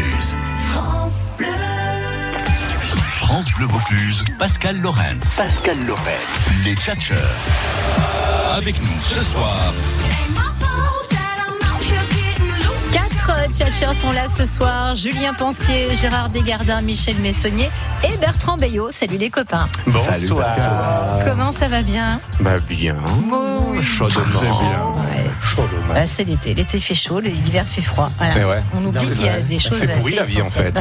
Vaucluse. France Bleu Vaucluse, Pascal Lorenz. Pascal Lorenz. Les Tchatcheurs. Avec nous ce soir. Quatre tchatcheurs sont là ce soir. Julien Pensier, Gérard Desgardins, Michel Messonnier et Bertrand Bayot. Salut les copains. Bonsoir. Comment ça va bien Bah bien. Oui. Chaudement. Ouais. Chaudement. Bah, c'est l'été. L'été fait chaud, l'hiver fait froid. Voilà. Ouais. On oublie qu'il y a vrai. des choses C'est pourri, assez la vie, en fait.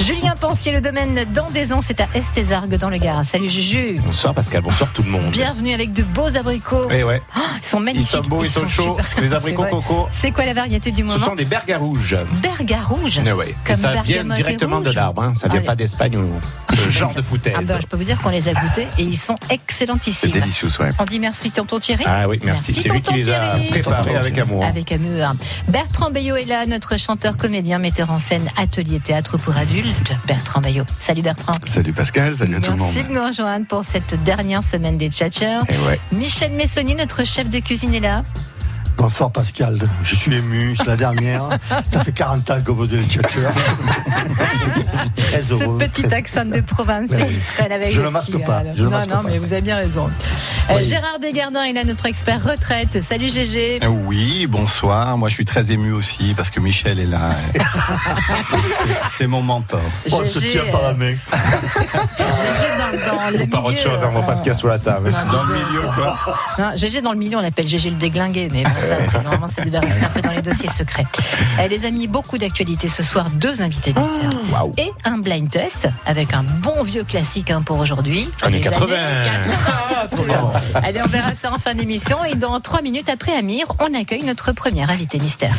Julien Pensier, le domaine d'Andaison, c'est à Estézargues dans le Gard. Salut Juju. Bonsoir Pascal, bonsoir tout le monde. Bienvenue avec de beaux abricots. Et ouais. Oh, ils sont Ils magnifiques. sont beaux, ils, sont, chauds. super. Les abricots coco. C'est quoi la variété du Ce moment sont des bergas rouges. Berga rouge. Ouais. Et Comme ça vient directement de rouge. l'arbre. hein. Ça vient Ah, pas d'Espagne ou ce genre de foutaise. Ah ben, je peux vous dire qu'on les a goûtés et ils sont C'est excellentissimes. délicieux, ouais. On dit merci tonton Thierry. Ah oui, merci. C'est lui tonton qui les a Thierry. préparés avec amour. Avec amour. Bertrand Bayot est là, notre chanteur, comédien, metteur en scène, atelier théâtre pour adultes. Bertrand Bayot. Salut Bertrand. Salut Pascal, salut à tout le monde. Merci de nous rejoindre pour cette dernière semaine des Tchatchers. Et ouais. Michel Messonnier, notre chef de cuisine, est là. Bonsoir Pascal, je suis ému, c'est la dernière. Ça fait 40 ans que vous êtes le tchatcheur. Très Ce heureux. petit très- accent de province Ouais. qui traîne avec Je le le masque pas, je non, masque non, pas. mais vous avez bien raison. Euh, Oui. Gérard Desgardins est là, notre expert retraite. Salut Gégé. Euh, Oui, bonsoir. Moi, je suis très ému aussi parce que Michel est là. C'est- mon mentor. Oh, elle se tient par la main. Gégé dans, dans le Par autre milieu, chose, hein, on va pas se casser sous la table. Dans le milieu, quoi. Gégé dans le milieu, on l'appelle Gégé le déglingué, mais bon, ça, c'est- normalement, ça devait rester un peu dans les dossiers secrets. Eh, les amis, beaucoup d'actualités ce soir, deux invités mystères. Waouh. Et un blind test avec un bon vieux classique hein, pour aujourd'hui. Années Les 80. années 80, bien sûr. bon. Allez, on verra ça en fin d'émission. Et dans trois minutes après Amir, on accueille notre premier invité mystère.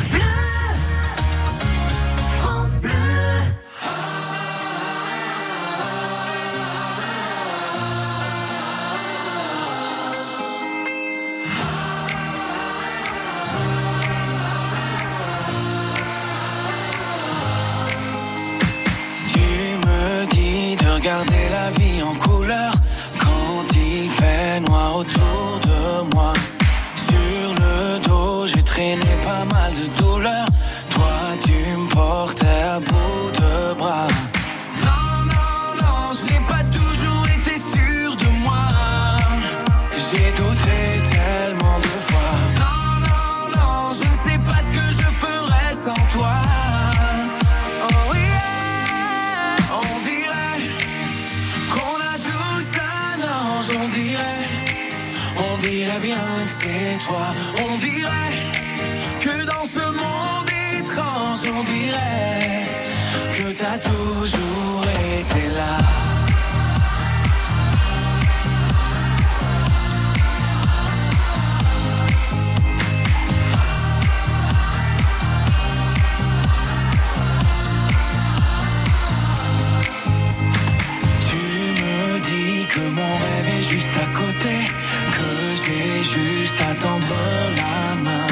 Juste à tendre la main.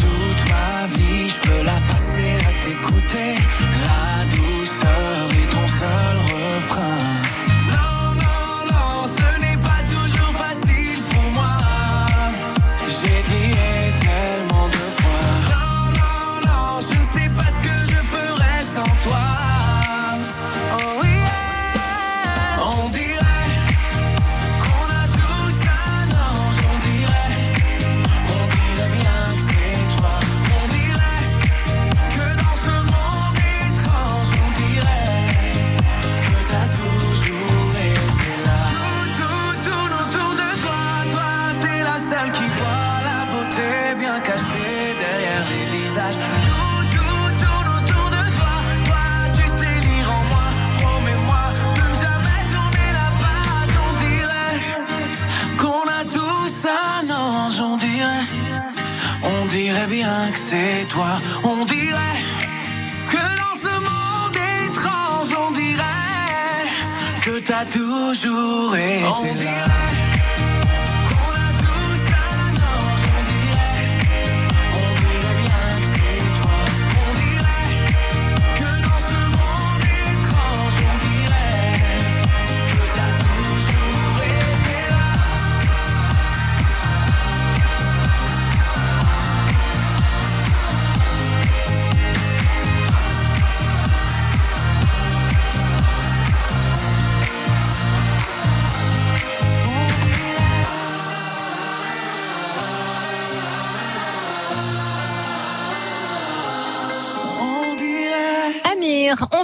Toute ma vie, je peux la passer à t'écouter.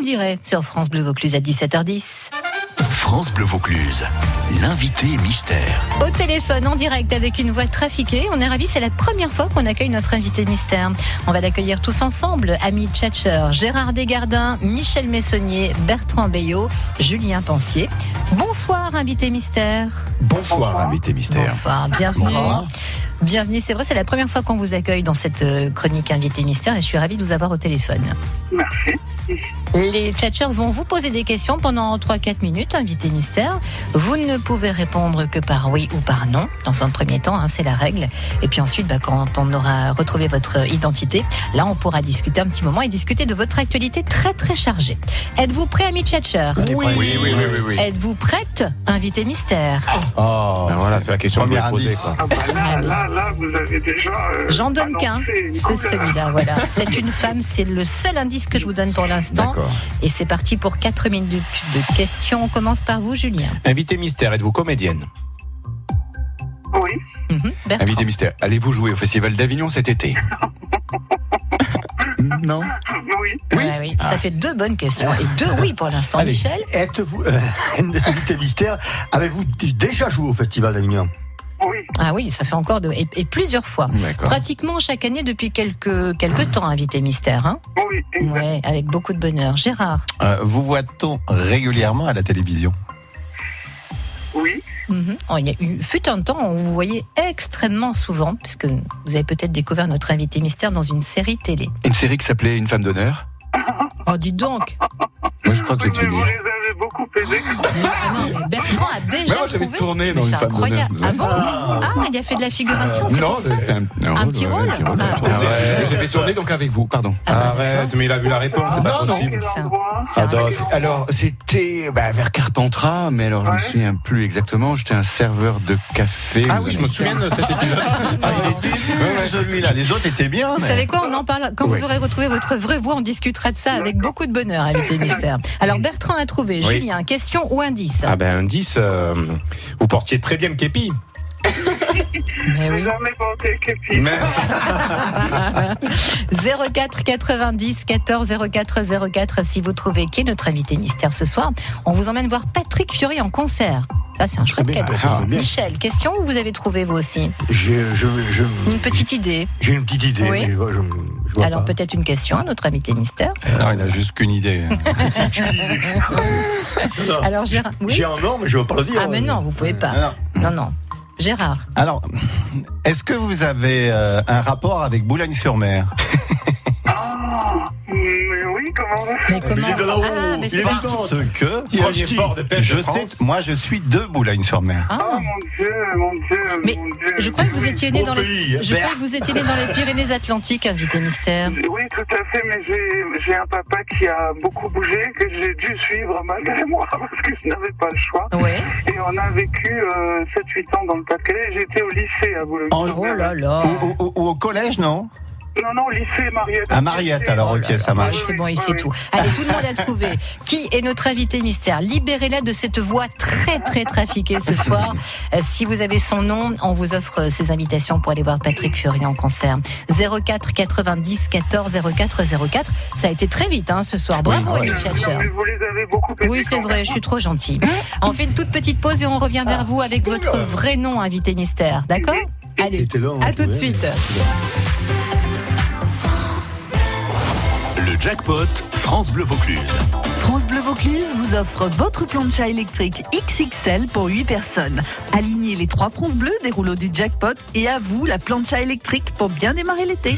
Dirait, sur France Bleu Vaucluse à 17h10. France Bleu Vaucluse, l'invité mystère. Au téléphone, en direct, avec une voix trafiquée. On est ravis, c'est la première fois qu'on accueille notre invité mystère. On va l'accueillir tous ensemble. Ami Tchatcher, Gérard Desgardins, Michel Messonnier, Bertrand Bayot, Julien Pensier. Bonsoir, invité mystère. Bonsoir, invité mystère. Bonsoir, bienvenue. Bonsoir. Bienvenue, c'est vrai, c'est la première fois qu'on vous accueille dans cette euh, chronique invité mystère et je suis ravie de vous avoir au téléphone. Merci. Les tchatchers vont vous poser des questions pendant 3-4 minutes, invité mystère. Vous ne pouvez répondre que par oui ou par non, dans un premier temps, hein, c'est la règle. Et puis ensuite, bah, quand on aura retrouvé votre identité, là on pourra discuter un petit moment et discuter de votre actualité très très chargée. Êtes-vous prêt, ami tchatcher Oui, oui, oui, oui, oui. oui. Êtes-vous prête, invité mystère Oh, Ben voilà, c'est la question que indice. Quoi. Ah bah là, là, là, vous avez déjà. euh, J'en donne qu'un, c'est celui-là, voilà. C'est une femme, c'est le seul indice que je vous donne pour l'instant. D'accord. Et c'est parti pour 4 minutes de questions. On commence par vous, Julien. Invité mystère, êtes-vous comédienne Oui. Mhm. Invité mystère, allez-vous jouer au Festival d'Avignon cet été non. Oui. Oui, oui. ça fait deux bonnes questions. Et deux oui pour l'instant, Michel. êtes-vous, euh, invité mystère, avez-vous déjà joué au Festival d'Avignon? Oui. Ah oui, ça fait encore deux. Et, et plusieurs fois. D'accord. Pratiquement chaque année depuis quelques, quelques temps, invité mystère. Hein Oui. ouais, avec beaucoup de bonheur. Gérard. Euh, vous voit-on régulièrement à la télévision? Oui. Mhm. Oh, il y a eu, fut un temps, on vous voyait extrêmement souvent, puisque vous avez peut-être découvert notre invité mystère dans une série télé. Une série qui s'appelait Une femme d'honneur? Oh, dis donc Moi je crois que j'ai tué. Beaucoup. Mais, ah non, mais Bertrand a déjà Mais moi, j'avais trouvé. tourné dans Mais Une c'est femme incroyable. Ah bon Ah, il a fait de la figuration, c'est Non, pour ça j'avais fait un, Un petit ouais, rôle un Ah, tourné. ouais. J'avais tourné donc avec vous, pardon. Ah bah, Arrête, mais il a vu la réponse, c'est pas Non, non. possible. C'est un-. Alors c'était bah, vers Carpentras, mais alors je me Ouais. souviens plus exactement. J'étais un serveur de café. Ah Vous oui, je avez- me souviens de cet épisode. Ah, il était nul celui-là. Les autres étaient bien. Vous mais- savez quoi, on en parle. Quand Ouais. vous aurez retrouvé votre vraie voix, on discutera de ça avec beaucoup de bonheur, invité mystère. Alors Bertrand a trouvé. Oui. Julien, question ou indice Ah ben, indice, euh, vous portiez très bien le képi. Mais oui. Jamais porté képi. Mais 04 90 14 04 04 si vous trouvez qui est notre invité mystère ce soir. On vous emmène voir Patrick Fiori en concert. Ça, c'est un chouette cadeau. ah. Michel, question ou vous avez trouvé vous aussi J'ai je, je, Une petite idée. j'ai une petite idée, Oui. mais je, je, je vois Alors peut-être une question à notre invité mystère. Non, il a juste qu'une idée. Alors Gérard, oui J'ai un nom, mais je ne veux pas le dire. Ah mais non, vous pouvez pas. Non, non. Gérard. alors, est-ce que vous avez euh, un rapport avec Boulogne-sur-Mer? mais oui, comment Mais comment il est de là-haut, Ah, mais il c'est est. Parce que Proche port de pêche je de sais, France. moi je suis de Boulogne-sur-mer. Ah. Oh mon Dieu, mon Dieu, Mais mon Dieu. je crois que vous étiez né Beau dans les... pays, Je crois que vous étiez né dans les Pyrénées-Atlantiques, invité mystère. Oui, tout à fait, mais j'ai un papa qui a beaucoup bougé, que j'ai dû suivre malgré moi, parce que je n'avais pas le choix. Ouais. Et on a vécu euh, 7-8 ans dans le Pas-de-Calais. J'étais au lycée à boulogne En- Oh là là. Ou, ou- ou- ou au collège, non? Non, non, lycée Mariette. À Mariette, alors, ok, ça Ah, marche. c'est bon, il sait oui. tout. Allez, tout le monde a trouvé. Qui est notre invité mystère? Libérez-la de cette voix très, très trafiquée ce soir. Euh, si vous avez son nom, on vous offre ces invitations pour aller voir Patrick Fury en concert. 04 90 14 04 04. Ça a été très vite hein, ce soir. Bravo, Amy vous les avez beaucoup aidés Oui, c'est vrai, je suis trop gentille. On fait une toute petite pause et on revient vers vous avec votre vrai nom, invité mystère. D'accord? Allez, à tout de suite. Le jackpot France Bleu Vaucluse. France Bleu Vaucluse vous offre votre plancha électrique XXL pour 8 personnes. Alignez les trois France Bleues des rouleaux du jackpot et à vous la plancha électrique pour bien démarrer l'été.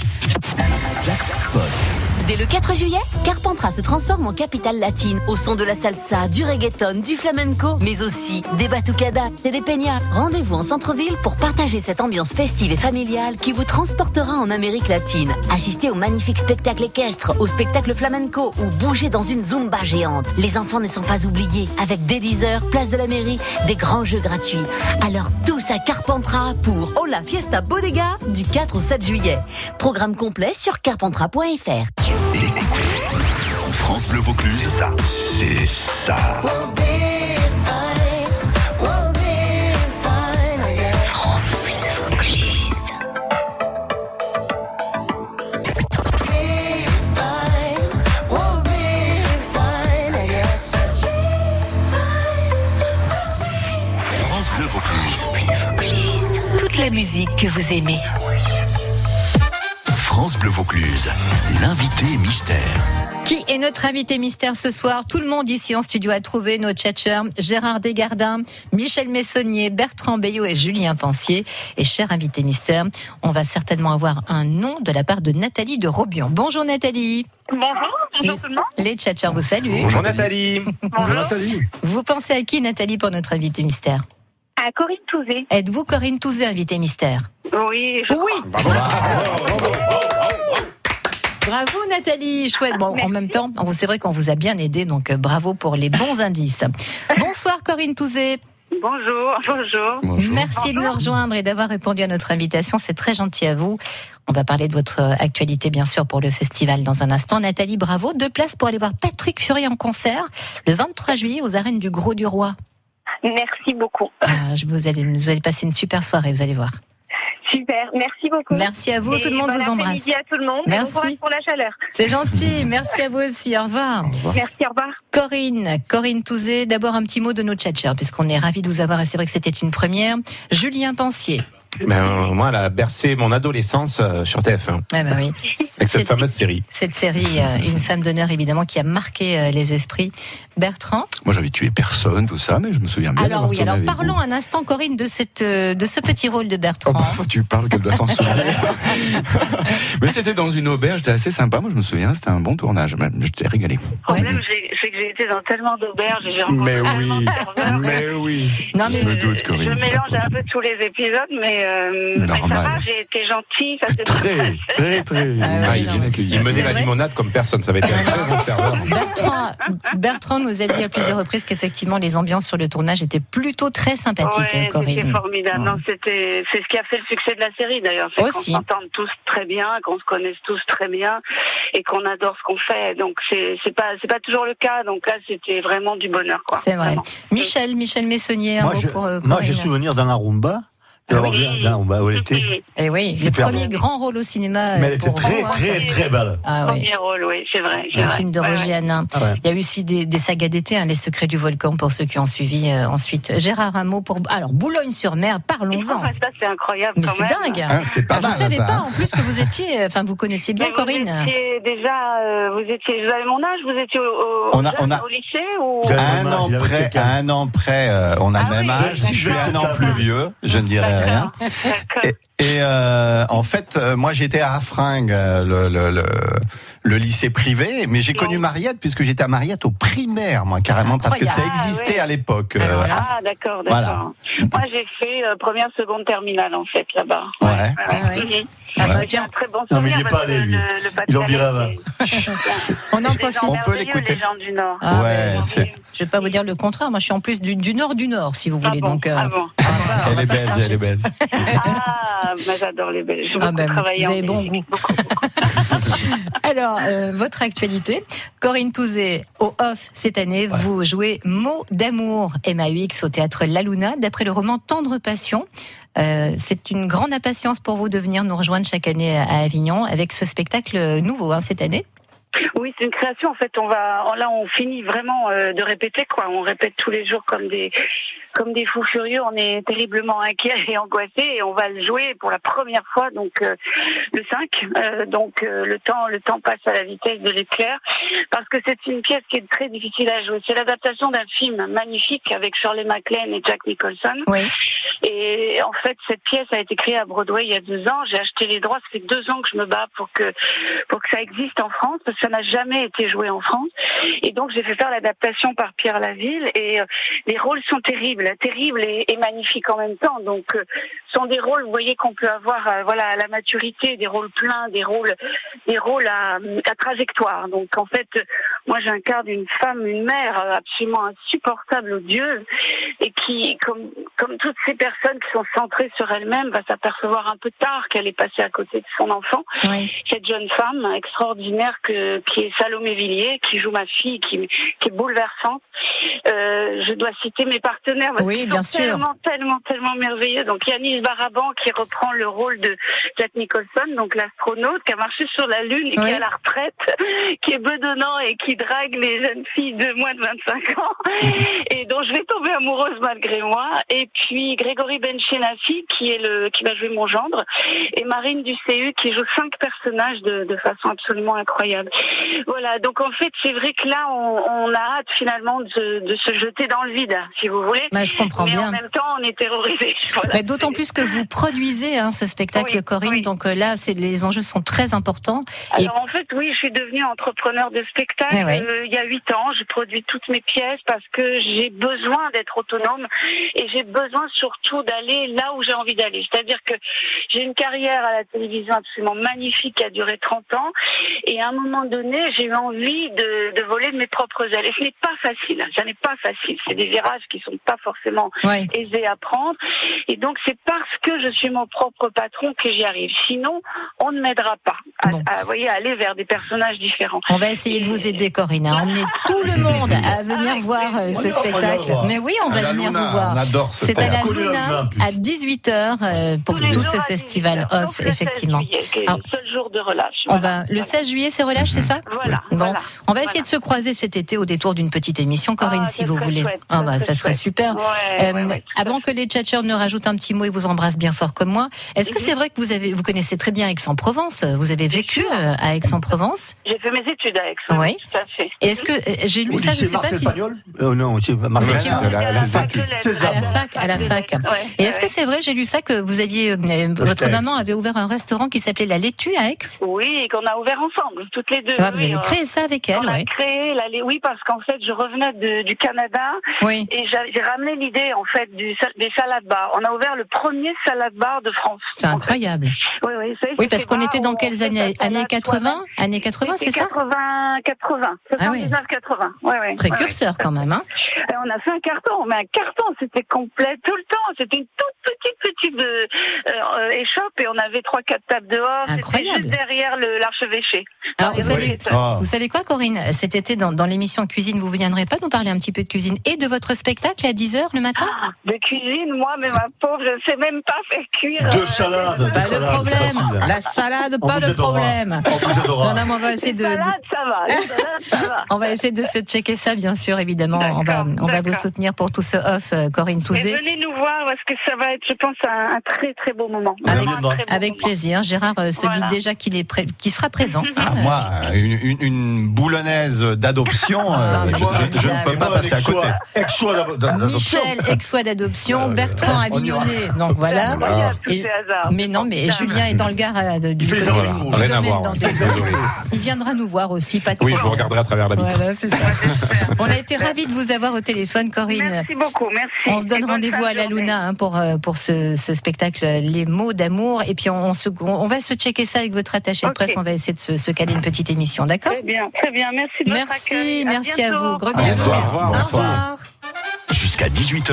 Dès le 4 juillet, Carpentras se transforme en capitale latine au son de la salsa, du reggaeton, du flamenco, mais aussi des batucadas et des peñas. Rendez-vous en centre-ville pour partager cette ambiance festive et familiale qui vous transportera en Amérique latine. Assistez au magnifique spectacle équestre, au spectacle flamenco ou bougez dans une zumba géante. Les enfants ne sont pas oubliés avec dès 10h, place de la mairie, des grands jeux gratuits. Alors tous à Carpentras pour Hola Fiesta Bodega du 4 au 7 juillet. Programme complet sur carpentras.fr. France Bleu Vaucluse, c'est ça. France Bleu Vaucluse. France Toute la musique que vous aimez. Bleu Vaucluse, l'invité mystère. Qui est notre invité mystère ce soir? Tout le monde ici en studio a trouvé nos tchatchers Gérard Desgardins, Michel Messonnier, Bertrand Bayot et Julien Pensier. Et cher invité mystère, on va certainement avoir un nom de la part de Nathalie de Robion. Bonjour Nathalie. Bonjour, bonjour tout le monde. Les tchatchers vous saluent. Bonjour Nathalie. Bonjour. Nathalie. Vous pensez à qui Nathalie pour notre invité mystère? À Corinne Touzé. Êtes-vous Corinne Touzé, invité mystère? Oui, je Oui Bravo Nathalie, chouette. Bon, en même temps, c'est vrai qu'on vous a bien aidé, donc euh, bravo pour les bons indices. Bonsoir Corinne Touzé. Bonjour, bonjour. Merci de nous rejoindre et d'avoir répondu à notre invitation. C'est très gentil à vous. On va parler de votre euh, actualité, bien sûr, pour le festival dans un instant. Nathalie, bravo. Deux places pour aller voir Patrick Fury en concert le 23 juillet aux arènes du Gros du Roi. Merci beaucoup. Ah, je vous, allez, vous allez passer une super soirée, vous allez voir. Super, merci beaucoup. Merci à vous, Et tout le monde bon vous embrasse. après-midi à tout le monde. Merci. Bon pour la chaleur. C'est gentil. Merci à vous aussi. Au revoir. Merci, au revoir. Corinne, Corinne Touzé, d'abord un petit mot de nos tchatchers, puisqu'on est ravis de vous avoir et c'est vrai que c'était une première. Julien Pensier. Ben, euh, moi, elle a bercé mon adolescence euh, sur TF1 Ah bah oui. avec cette fameuse série. Cette série, euh, une femme d'honneur évidemment, qui a marqué les esprits. Bertrand. Moi, j'avais tué personne, tout ça, mais je me souviens bien. Alors oui, alors parlons vous. un instant, Corinne, de cette, de ce petit rôle de Oh, Bertrand. parfois, tu parles qu'elle doit s'en souvenir. mais c'était dans une auberge, c'était assez sympa. Moi, je me souviens, c'était un bon tournage. Je t'ai régalé. Le problème, j'ai- c'est que j'ai été dans tellement d'auberges et j'ai Mais rencontré oui, tellement de serveurs. mais oui. Non, je me doute, Corinne. Je mélange un peu tous les épisodes, mais, euh, mais ça Normal. va, j'ai été gentille, ça s'est bien Très, passé. très, très. Ah, il, menait la limonade comme personne. Ça va être un très bon serveur. Bertrand, Bertrand nous a dit à plusieurs reprises qu'effectivement les ambiances sur le tournage étaient plutôt très sympathiques, Ouais, Corinne. c'était formidable. Non, c'était, c'est ce qui a fait le succès de la série d'ailleurs. C'est qu'on s'entende tous très bien, qu'on se connaisse tous très bien et qu'on adore ce qu'on fait. Donc c'est, c'est pas, c'est pas toujours le cas. Donc là, c'était vraiment du bonheur, quoi. C'est vrai. Vraiment. Michel, Michel Messonnier, un Moi, mot je- pour euh, moi, j'ai souvenir d'un Arumba. De l'avoir vu dans Arumba, où elle était. Oui, Et Eh oui, le premier bien. grand rôle au cinéma. Mais euh, elle était pour très, hein. très, très belle. Ah oui. Premier rôle, oui, c'est vrai. Le vrai. film de Ouais, Roger ouais. Hanin. Ah ouais. Il y a eu aussi des, des sagas d'été, hein, Les Secrets du Volcan, pour ceux qui ont suivi euh, ensuite. Gérard Rameau pour. Alors, Boulogne-sur-Mer, parlons-en. Ah, ça, c'est incroyable Mais c'est dingue. Hein, c'est pas Ah, je mal, savais ça, pas hein. en plus que vous étiez. euh, Enfin, vous connaissiez bien Mais Corinne. Vous étiez déjà, euh, vous étiez, vous avez mon âge, vous étiez au, au, On a- jeune, on a- au lycée ou? un an près, un an près, euh, on a Ah le même oui, âge. Je suis un an plus vieux, je ne dirais rien. D'accord. Et, et, euh, en fait, euh, moi j'étais à Affringue, euh, le, le, le, le lycée privé, mais j'ai connu Mariette puisque j'étais à Mariette au primaire, moi carrément, parce que ça existait Ah, ouais. à l'époque. euh, ah, d'accord, Voilà. d'accord. Moi, j'ai fait euh, première, seconde terminale, en fait, là-bas. Ouais. Ah ouais. Ah bah, un très bon Non, mais il souvenir est pas allé, lui. le- le Il en dira On en profite. On peut l'écouter. Les gens du Nord. Ah, Ouais, ben, c'est- Je vais pas vous dire le contraire. Moi, je suis en plus du, du nord du nord, si vous Ah voulez. bon, donc, euh, ah bon. on Elle est belge, elle est belge. Ah, mais j'adore les Belges. Ah ben, travaillé vous avez bon goût. Alors, euh, votre actualité, Corinne Touzé, au off cette année, vous jouez Mots d'amour, MAUX, au théâtre La Luna, d'après le roman Tendre Passion. Euh, c'est une grande impatience pour vous de venir nous rejoindre chaque année à Avignon avec ce spectacle nouveau hein, cette année. Oui, c'est une création. En fait, on va là, on finit vraiment euh, de répéter quoi. On répète tous les jours comme des comme des fous furieux. On est terriblement inquiets et angoissés et on va le jouer pour la première fois donc euh, le 5. Euh, donc euh, le temps le temps passe à la vitesse de l'éclair parce que c'est une pièce qui est très difficile à jouer. C'est l'adaptation d'un film magnifique avec Shirley MacLaine et Jack Nicholson. Oui. Et en fait, cette pièce a été créée à Broadway il y a deux ans. J'ai acheté les droits. Ça fait deux ans que je me bats pour que pour que ça existe en France parce que ça n'a jamais été joué en France. Et donc j'ai fait faire l'adaptation par Pierre Laville et euh, les rôles sont terribles, terribles et, et magnifiques en même temps. Donc euh, ce sont des rôles, vous voyez qu'on peut avoir euh, voilà à la maturité, des rôles pleins, des rôles des rôles à, à trajectoire. Donc en fait, moi j'incarne une femme, une mère euh, absolument insupportable, odieuse et qui comme comme toutes ces personnes qui sont centrées sur elle-même va s'apercevoir un peu tard qu'elle est passée à côté de son enfant Oui. cette jeune femme extraordinaire que, qui est Salomé Villiers, qui joue ma fille, qui, qui est bouleversante. Euh, je dois citer mes partenaires parce Oui, bien sont sûr. tellement, tellement, tellement merveilleux. Donc Yanis Baraban qui reprend le rôle de Jack Nicholson, donc l'astronaute qui a marché sur la Lune et qui est à la retraite, qui est bedonnant et qui drague les jeunes filles de moins de 25 ans et dont je vais tomber amoureuse malgré moi. Et puis Grégory Benchenassi qui est le qui va jouer mon gendre et Marine du CU qui joue cinq personnages de, de façon absolument incroyable. Voilà, donc en fait c'est vrai que là on, on a hâte finalement de, de se jeter dans le vide, si vous voulez. Bah, je comprends Mais bien. en même temps on est terrorisés. Voilà. Mais D'autant plus que vous produisez hein, ce spectacle, Oui, Corinne. oui. Donc euh, là, les enjeux sont très importants. Et Alors en fait, oui, je suis devenue entrepreneur de spectacle Eh ouais. euh, il y a huit ans. Je produis toutes mes pièces parce que j'ai besoin d'être autonome et j'ai besoin surtout d'aller là où j'ai envie d'aller. C'est-à-dire que j'ai une carrière à la télévision absolument magnifique qui a duré 30 ans et à un moment donné, j'ai eu envie de, de voler de mes propres ailes. Et ce n'est pas facile. Ça n'est pas facile. C'est des virages qui sont pas forcément Ouais. aisés à prendre. Et donc c'est parce que je suis mon propre patron que j'y arrive. Sinon, on ne m'aidera pas à, Bon. à, vous voyez, à aller vers des personnages différents. on va essayer de vous aider, Corinne, à emmener tout le monde à venir Avec voir euh, ce spectacle. Mais oui, on va venir Luna, vous voir. on adore ce C'est à la spectacle. Collé à la Luna à 18h pour Tous les tout ce festival 18 heures, off, sauf le 16 effectivement. Alors, le seul jour de relâche. On Voilà. va, le 16 juillet, c'est relâche, c'est ça Voilà. Bon, voilà. on va essayer Voilà. de se croiser cet été au détour d'une petite émission, Corinne, Ah, si vous voulez. chouette, Ah ça bah, ça serait super. Ouais, Euh, ouais, ouais, avant que les tchatchers ne rajoutent un petit mot et vous embrassent bien fort comme moi, est-ce que Mhm. c'est vrai que vous avez, vous connaissez très bien Aix-en-Provence? Vous avez vécu euh, à Aix-en-Provence? J'ai fait mes études à Aix. Oui. Tout à fait. Et est-ce que euh, j'ai lu ça Je sais pas si Pagnol Euh, Non, c'est Marcel la- À la fac à la fac, à la fac. Et est-ce que c'est vrai J'ai lu ça que vous aviez, votre maman avait ouvert un restaurant qui s'appelait la Laitue à Aix? Oui, et qu'on a ouvert ensemble, toutes les deux. Ah, vous avez créé ça avec elle, On a oui. créé la, oui parce qu'en fait je revenais de- du Canada Oui. et j'a- j'ai ramené l'idée en fait du, des salades bars. On a ouvert le premier salade bar de France. C'est en fait. incroyable. Oui, oui, c'est- Oui, parce qu'on était dans quelles années Années salade 80 soi-même. Années 80, c'est ça 80, 80, Ah ouais. 79, 80. Ouais, ouais. Précurseur quand même, hein Et on a fait un carton, mais un carton, c'était complet tout le temps. C'était une toute petite, petite euh, euh, échoppe et on avait trois, quatre tables dehors. Incroyable. juste derrière le- l'archevêché. Alors, savez, vous savez quoi, Corinne? Cet été, dans, dans l'émission Cuisine, vous ne viendrez pas nous parler un petit peu de cuisine et de votre spectacle à 10h le matin De cuisine, moi, mais ma pauvre, je ne sais même pas faire cuire. Deux euh, salades, deux Pas de problème. facile. La salade, On pas de problème. On. Non, non, va essayer de, de- ça va. Ça on va essayer de se checker ça, bien sûr, évidemment. On va, on va vous soutenir pour tout ce off, euh, Corinne Touzé. venez nous voir parce que ça va être, je pense, un, un très très beau moment. Avec- beau moment. plaisir. Gérard euh, se Voilà. dit déjà qu'il est prêt, qu'il sera présent. hein. Ah, moi, une, une, une boulonnaise d'adoption, Ah, euh, je, moi, je- je ne peux pas passer à côté. D'adoption. Michel, ex-soie d'adoption, Euh, Bertrand Avignonnet. Donc voilà. Et-. Mais non, mais Julien est dans le Gard euh, de- du côté Rien à voir. Il viendra nous voir aussi, pas de Oui, je vous regarderai à travers la vitre. Voilà, c'est ça. On a été ravis de vous avoir au téléphone, Corinne. Merci beaucoup, merci. On se donne rendez-vous à la. Luna hein, pour, euh, pour ce, ce spectacle euh, Les mots d'amour. Et puis on, on se, on va se checker ça avec votre attaché de presse. On va essayer de se, se caler une petite émission, d'accord Très bien, très bien. Merci de votre Merci, merci à, vous. Gros Au bisous. revoir. Au revoir. Jusqu'à 18h,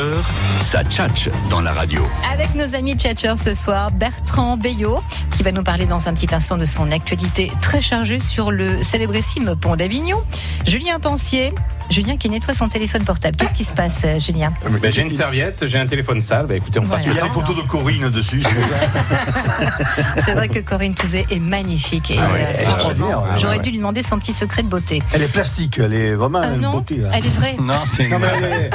ça tchatche dans la radio. Avec nos amis tchatchers ce soir, Bertrand Bayot, qui va nous parler dans un petit instant de son actualité très chargée sur le célébrissime pont d'Avignon. Julien Pensier, Julien qui nettoie son téléphone portable. Qu'est-ce qui se passe, euh, Julien Ben, j'ai une serviette, j'ai un téléphone sale. Ben, écoutez, on passe Il y a des photos de Corinne dessus. C'est vrai que Corinne Touzé est magnifique. Et, Ah ouais, euh, Ah J'aurais ouais. dû lui demander son petit secret de beauté. Elle est plastique, elle est vraiment Ah une non, beauté. hein. elle est vraie. Non, c'est une... Non, elle, est,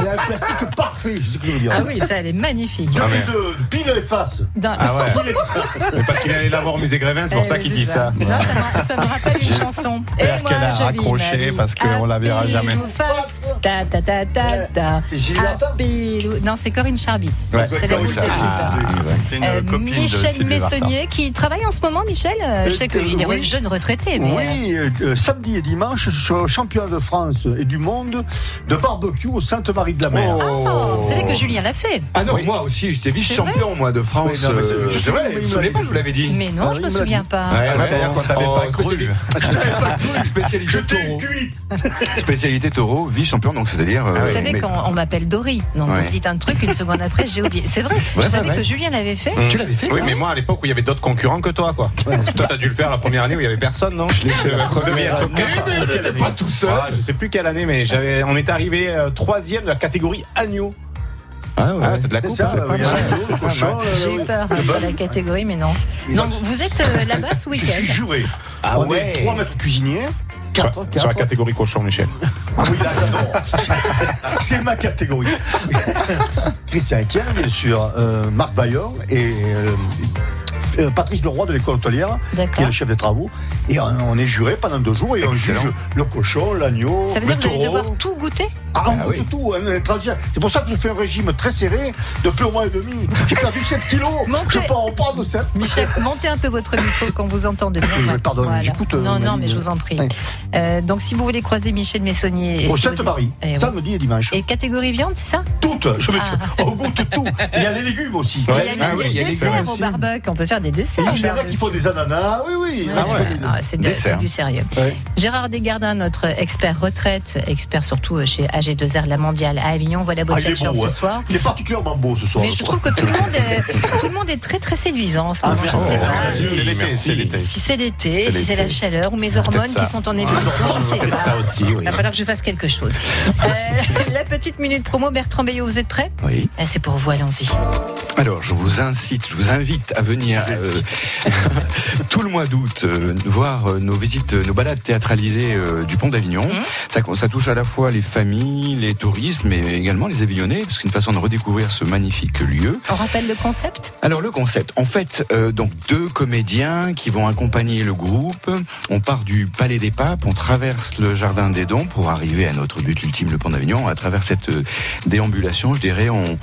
elle a un plastique parfait, je sais ce que je veux dire. Ah oui, ça, elle est magnifique. Depuis Ah, mais- de pile et face. Dans- Ah ouais. Mais parce qu'il allait l'avoir au musée Grévin, c'est pour Eh, ça qu'il dit ça. Non, ça me, ça me rappelle une chanson. J'espère qu'elle a raccroché parce qu'on la verra jamais. face. Ta ta ta ta. C'est ou- Non, c'est Corinne Charby. Ouais, c'est la boule de. Ah, C'est une Euh, copine de Michel Vartan. Messonnier qui travaille en ce moment, Michel. Euh, je sais Euh, qu'il est oui. jeune retraité, mais. euh, Oui, euh, euh, samedi et dimanche, champion de France et du monde de barbecue au Sainte-Marie-de-la-Mer. Oh, vous savez que Julien l'a fait. Ah non, moi aussi, j'étais vice-champion, moi, de France. Oui, non, euh, je sais c'est vrai, pas, je vous l'avais dit. Mais non, Ah, je il me souviens pas. Ah, C'est-à-dire qu'on t'avait Oh, pas cru. spécialité- Ah, Spécialité taureau. Spécialité taureau, vice-champion, donc c'est-à-dire. euh, Vous savez mais- quand on m'appelle Dory, donc Ouais. vous dites un truc, une seconde après, j'ai oublié. C'est vrai, je Ouais, savais ouais, que ouais. Julien l'avait fait. Tu l'avais fait Oui, mais moi à l'époque où il y avait d'autres concurrents que toi, quoi. Parce que toi, t'as dû le faire la première année où il y avait personne, non? Je l'ai fait la première année. T'étais pas tout seul. Ah, je sais plus quelle année, mais j'avais, on est arrivé euh, troisième de la catégorie agneau. Ah Ah, c'est de la coupe, C'est pas mal. J'ai eu peur hein, sur la catégorie, mais non. Donc, vous êtes euh, là-bas ce Je week-end. suis juré. Ah On ouais. est trois maîtres cuisiniers. 4, Sur, sur la catégorie cochon, Michel. Ah oui, là, j'adore. C'est ma catégorie. Christian Etienne, bien sûr, euh, Marc Bayon et euh, euh, Patrice Leroy de l'école hôtelière, qui est le chef des travaux. Et on, on est juré pendant deux jours et on juge le cochon, l'agneau, Ça veut le dire que vous allez devoir tout goûter Ah, on goûte tout, hein, est transiger. C'est pour ça que je fais un régime très serré depuis un mois et demi. J'ai perdu 7 kilos. Je pars, on parle de 7. Michel, montez un peu votre micro qu'on vous entende bien. Oui, pardon, j'écoute, euh, Non, non, mais je vous en prie. oui. Euh, donc, si vous voulez croiser Michel Messonnier. Au si Sainte-Marie, Eh oui. samedi et dimanche. Et catégorie viande, c'est ça Toutes, je Ah. tout. On goûte tout. Il y a les légumes aussi. Il y a les desserts au barbecue, on peut faire des desserts. Il y en a qui font des ananas, oui, oui. Ah ouais. Ah, c'est du sérieux. Ouais. Gérard Desgardins, notre expert retraite, expert surtout chez AG2R La Mondiale à Avignon, voilà beau Ah, beau, ce hein. soir. Il est particulièrement beau ce soir. Mais je trouve que tout le monde est, tout le monde est très très séduisant en ce Ah, moment. merci. Je ne sais pas Merci, si- l'été, c'est l'été. Si c'est l'été, si c'est la chaleur ou mes hormones qui sont en ébullition, je ne sais pas. ça aussi, oui. Il va falloir que je fasse quelque chose. Euh, la petite minute promo, Bertrand Bayot, vous êtes prêts? Oui. Ah, C'est pour vous, allons-y. Alors, je vous incite, je vous invite à venir euh, tout le mois d'août euh, voir euh, nos visites, nos balades théâtralisées euh, du Pont d'Avignon. Ça, ça touche à la fois les familles, les touristes, mais également les Avignonnais, parce que c'est une façon de redécouvrir ce magnifique lieu. On rappelle le concept? Alors le concept, en fait, euh, donc deux comédiens qui vont accompagner le groupe. On part du Palais des Papes, on traverse le Jardin des Dons pour arriver à notre but ultime, le Pont d'Avignon. À travers cette déambulation, je dirais, on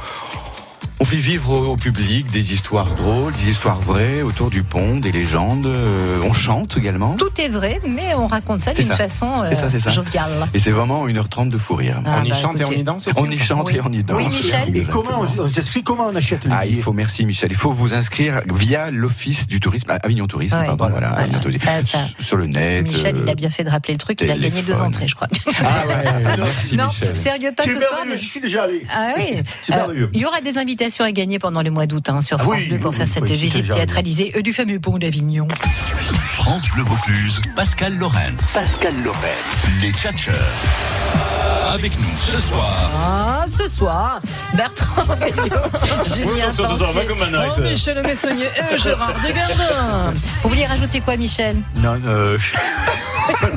on fait vivre au, au public des histoires drôles, des histoires vraies autour du pont, des légendes. euh, on chante également. Tout est vrai, mais on raconte ça d'une façon euh, ça, ça. joviale. Et c'est vraiment 1h30 de fou rire. Ah, On y bah, chante et on y danse On y chante et on y danse. Oui, Michel Et comment on, on s'inscrit Comment on achète Ah, il faut, merci Michel. Il faut vous inscrire via l'office du tourisme, ah, Avignon Tourisme, Ouais. pardon, voilà, Voilà. Avignon Tourisme. Ça, ça. sur le net. Michel, il euh, a bien fait de rappeler le truc, il a gagné deux entrées, je crois. Ah ouais, merci non, Michel. sérieux, pas ce soir. j'y suis déjà allé. Ah oui, Euh, merveilleux. il y aura des invitations à gagner pendant le mois d'août hein, sur Ah France oui, Bleu pour oui, faire oui, cette visite théâtralisée euh, du fameux pont d'Avignon. France Bleu Vaucluse, Pascal Lorenz. Pascal Lorenz. Les Tchatcheurs. Avec nous ce soir. Ah, ce soir, Bertrand Julien Oui, oh, Michel Messonnier et Gérard Desgardins. Vous vouliez rajouter quoi, Michel? Non, euh...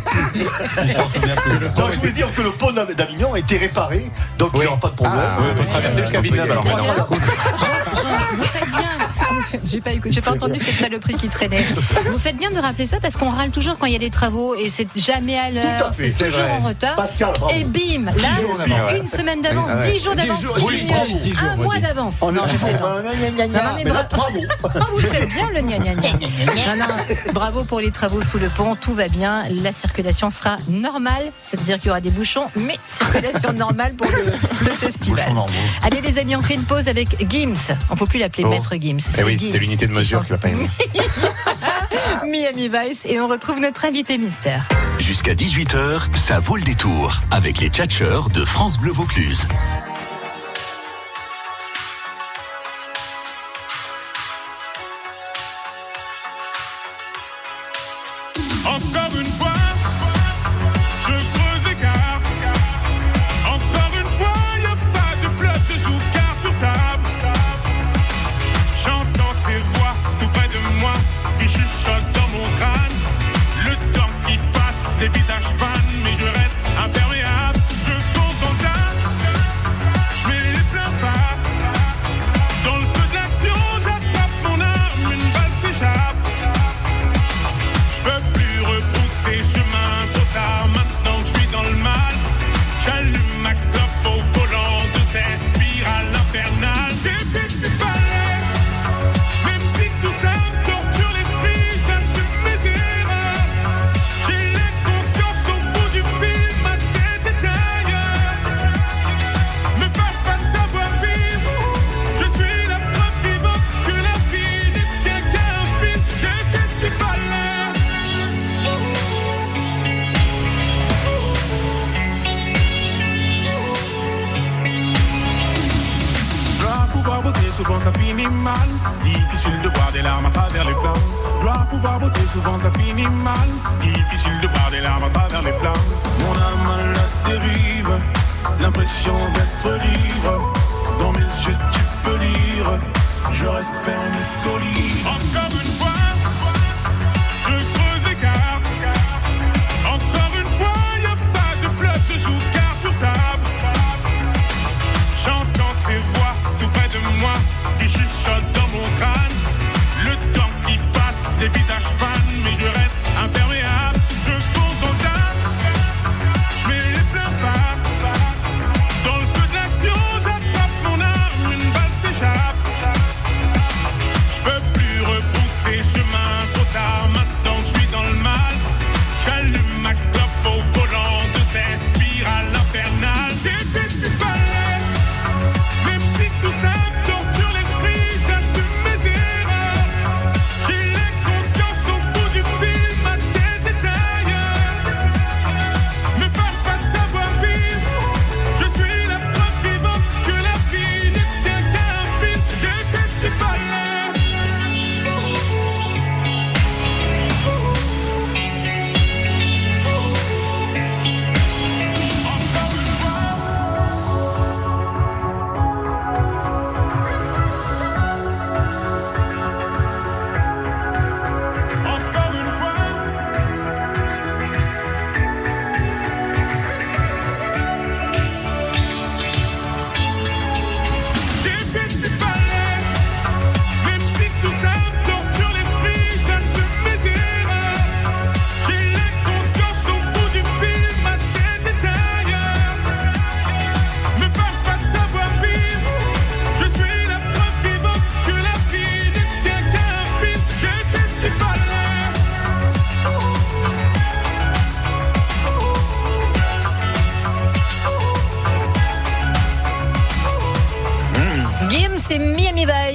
Non, je voulais dire que le pont d'Av- d'Avignon a été réparé, donc il n'y aura pas de problème. Ah, traverser jusqu'à Villeneuve, alors, J'ai pas, écouté- pas entendu cette saloperie qui traînait. Vous faites bien de rappeler ça parce qu'on râle toujours quand il y a des travaux et c'est jamais à l'heure, c'est toujours vrai. en retard. Pascal, et bim, là, une semaine d'avance, Ah ouais. dix jours d'avance, oui, Un moi, mois d'avance. On Non, Non, mais bravo. Vous faites bien le gna gna gna. Non, non, bravo pour les travaux sous le pont, tout va bien. La circulation sera normale, c'est-à-dire qu'il y aura des bouchons, mais circulation normale pour le, le festival. Allez les amis, on fait une pause avec Gims. On peut plus l'appeler Oh. Maître Gims. Eh c'est oui, Gims c'était l'unité de mesure qui qu'il a pas Miami Vice et on retrouve notre invité mystère. Jusqu'à 18h, ça vaut le détour. Avec les Tchatcheurs de France Bleu Vaucluse.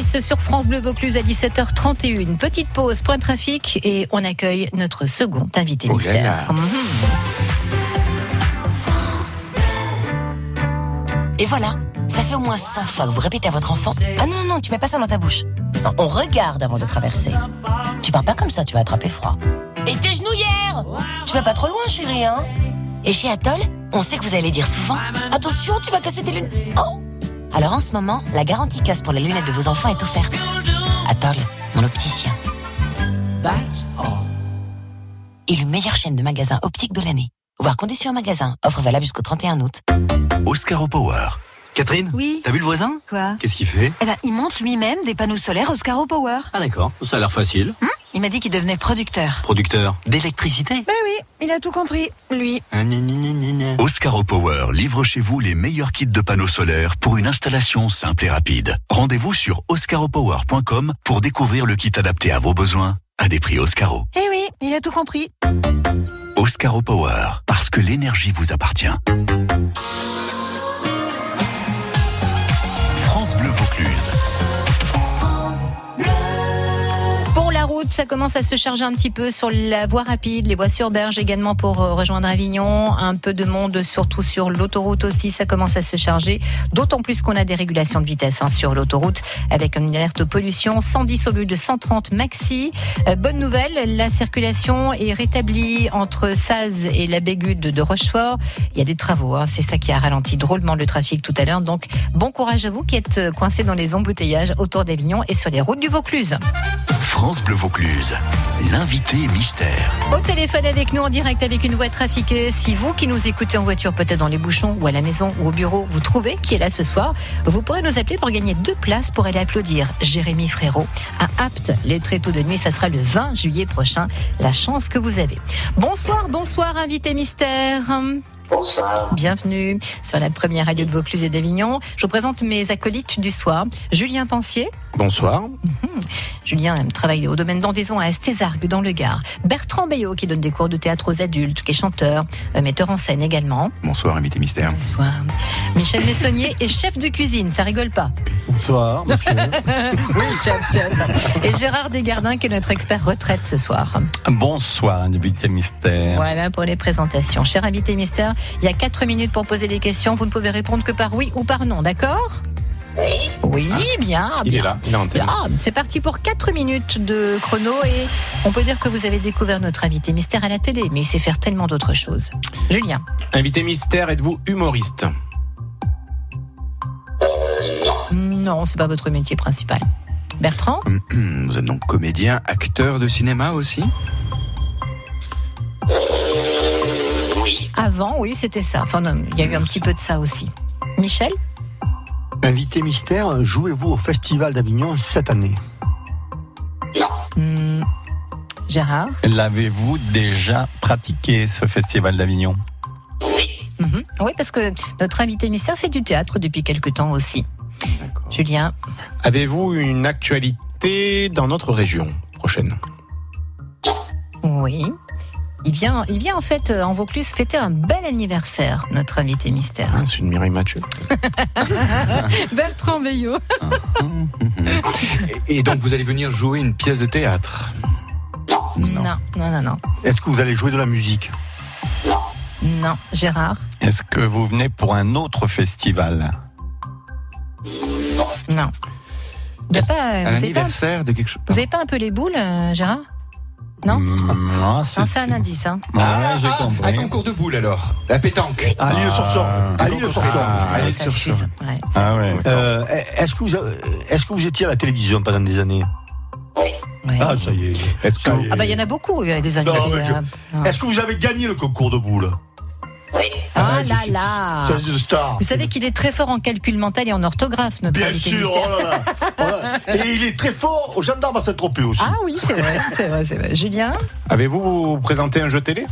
Sur France Bleu Vaucluse à 17h31. Petite pause, point de trafic et on accueille notre second invité Oh mystère. là. Mhm. Et voilà, ça fait au moins 100 fois que vous répétez à votre enfant Ah non, non, non, tu mets pas ça dans ta bouche. Non, on regarde avant de traverser. Tu pars pas comme ça, tu vas attraper froid. Et tes genouillères Tu vas pas trop loin, chérie, hein? Et chez Atoll, on sait que vous allez dire souvent Attention, tu vas casser tes lunettes. Oh Alors en ce moment, la garantie casse pour les lunettes de vos enfants est offerte. Atoll, mon opticien. Élu meilleure chaîne de magasins optiques de l'année. Voir conditions en magasin. Offre valable jusqu'au 31 août. Oscar Power. Catherine Oui. T'as vu le voisin? Quoi? Qu'est-ce qu'il fait? Eh ben, il monte lui-même des panneaux solaires Oscaro Power. Ah d'accord, ça a l'air facile. Hum il m'a dit qu'il devenait producteur. Producteur d'électricité Ben oui, il a tout compris, lui. Ah, gna, gna, gna, gna, gna. Oscar Power livre chez vous les meilleurs kits de panneaux solaires pour une installation simple et rapide. Rendez-vous sur oscaropower.com pour découvrir le kit adapté à vos besoins à des prix Oscaro. Eh oui, il a tout compris. Oscaro Power, parce que l'énergie vous appartient. France Bleu Vaucluse. Ça commence à se charger un petit peu sur la voie rapide, les voies sur berge également pour euh, rejoindre Avignon. Un peu de monde, surtout sur l'autoroute aussi, ça commence à se charger. D'autant plus qu'on a des régulations de vitesse hein, sur l'autoroute avec une alerte pollution 110 au lieu de 130 maxi. Euh, bonne nouvelle, la circulation est rétablie entre Saz et la Bégude de Rochefort. Il y a des travaux, hein, c'est ça qui a ralenti drôlement le trafic tout à l'heure. Donc bon courage à vous qui êtes euh, coincés dans les embouteillages autour d'Avignon et sur les routes du Vaucluse. France Bleu Vaucluse, l'invité mystère. Au téléphone avec nous en direct avec une voix trafiquée. Si vous qui nous écoutez en voiture, peut-être dans les bouchons ou à la maison ou au bureau, vous trouvez qui est là ce soir, vous pourrez nous appeler pour gagner deux places pour aller applaudir Jérémy Frérot à Apt. Les tréteaux de nuit, ça sera le 20 juillet prochain. La chance que vous avez. Bonsoir, bonsoir, invité mystère. Bonsoir. Bienvenue sur la première radio de Vaucluse et d'Avignon. Je vous présente mes acolytes du soir. Julien Pensier. Bonsoir. Julien travaille au domaine d'Andaison à Estézargues dans le Gard. Bertrand Bayot qui donne des cours de théâtre aux adultes, qui est chanteur, euh, metteur en scène également. Bonsoir, invité mystère. Bonsoir. Michel Messonnier est chef de cuisine, ça rigole pas. Bonsoir, monsieur. oui, chef, chef. Et Gérard Desgardins qui est notre expert retraite ce soir. Bonsoir, invité mystère. Voilà pour les présentations. Cher invité mystère, il y a 4 minutes pour poser des questions. Vous ne pouvez répondre que par oui ou par non, d'accord? Oui, bien. Il bien. est là, il est en tête. Ah, c'est parti pour 4 minutes de chrono et on peut dire que vous avez découvert notre invité mystère à la télé, mais il sait faire tellement d'autres choses. Julien. Invité mystère, êtes-vous humoriste? Non, c'est pas votre métier principal. Bertrand? Vous êtes donc comédien, acteur de cinéma aussi? Avant, oui, c'était ça. Enfin, non, il y a eu un petit peu de ça aussi. Michel? Invité mystère, jouez-vous au Festival d'Avignon cette année? Hmm, Gérard? L'avez-vous déjà pratiqué, ce festival d'Avignon? Mhm. Oui, parce que notre invité mystère fait du théâtre depuis quelque temps aussi. Julien? Avez-vous une actualité dans notre région prochaine? Oui. Il vient, il vient en fait euh, en Vaucluse fêter un bel anniversaire, notre invité mystère. Ah, C'est une Mireille Mathieu. Bertrand Veillot. Et donc vous allez venir jouer une pièce de théâtre? Non, non, non, non. Est-ce que vous allez jouer de la musique? Non, Gérard Est-ce que vous venez pour un autre festival? Non. Vous n'avez pas, Un pas, anniversaire de quelque chose? vous avez pas un peu les boules, euh, Gérard? Non Mm, non, Non, c'est un indice. Hein. Ah, j'ai Un concours de boules alors La pétanque À l'île sur Sorgue. Sur. Ah, allez, Ça sur. Ah ouais. Euh, Est-ce que, vous avez- est-ce que vous étiez à la télévision pendant des années? Ouais. Ah, ça y est. Est-ce que est. Ah bah il y en a beaucoup, il y a des Non, anniversaires. mais je- Ah. Est-ce que vous avez gagné le concours de boules? Ah je là là Ça, c'est une star. Vous savez qu'il est très fort en calcul mental et en orthographe, notre Bien sûr, oh là là. Voilà. Et il est très fort aux gendarmes à Saint-Tropez aussi. Ah oui, c'est vrai, c'est vrai, c'est vrai. Julien Avez-vous présenté un jeu télé?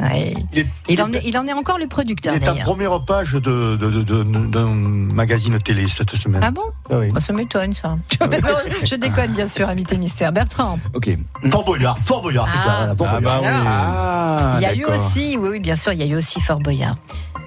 Ouais. Il est, il, en est, il en est encore le producteur il est en première page de, de- de- de- d'un magazine télé cette semaine. Ah bon Ah oui. Bah, Ça m'étonne ça. Non, je déconne bien sûr, invité mystère. Bertrand, Ok. Fort Boyard, Fort Boyard, c'est Ah. ça. voilà, Fort Ah Boyard. bah oui. Ah, il y a eu aussi, oui, oui, bien sûr, il y a eu aussi Fort Boyard.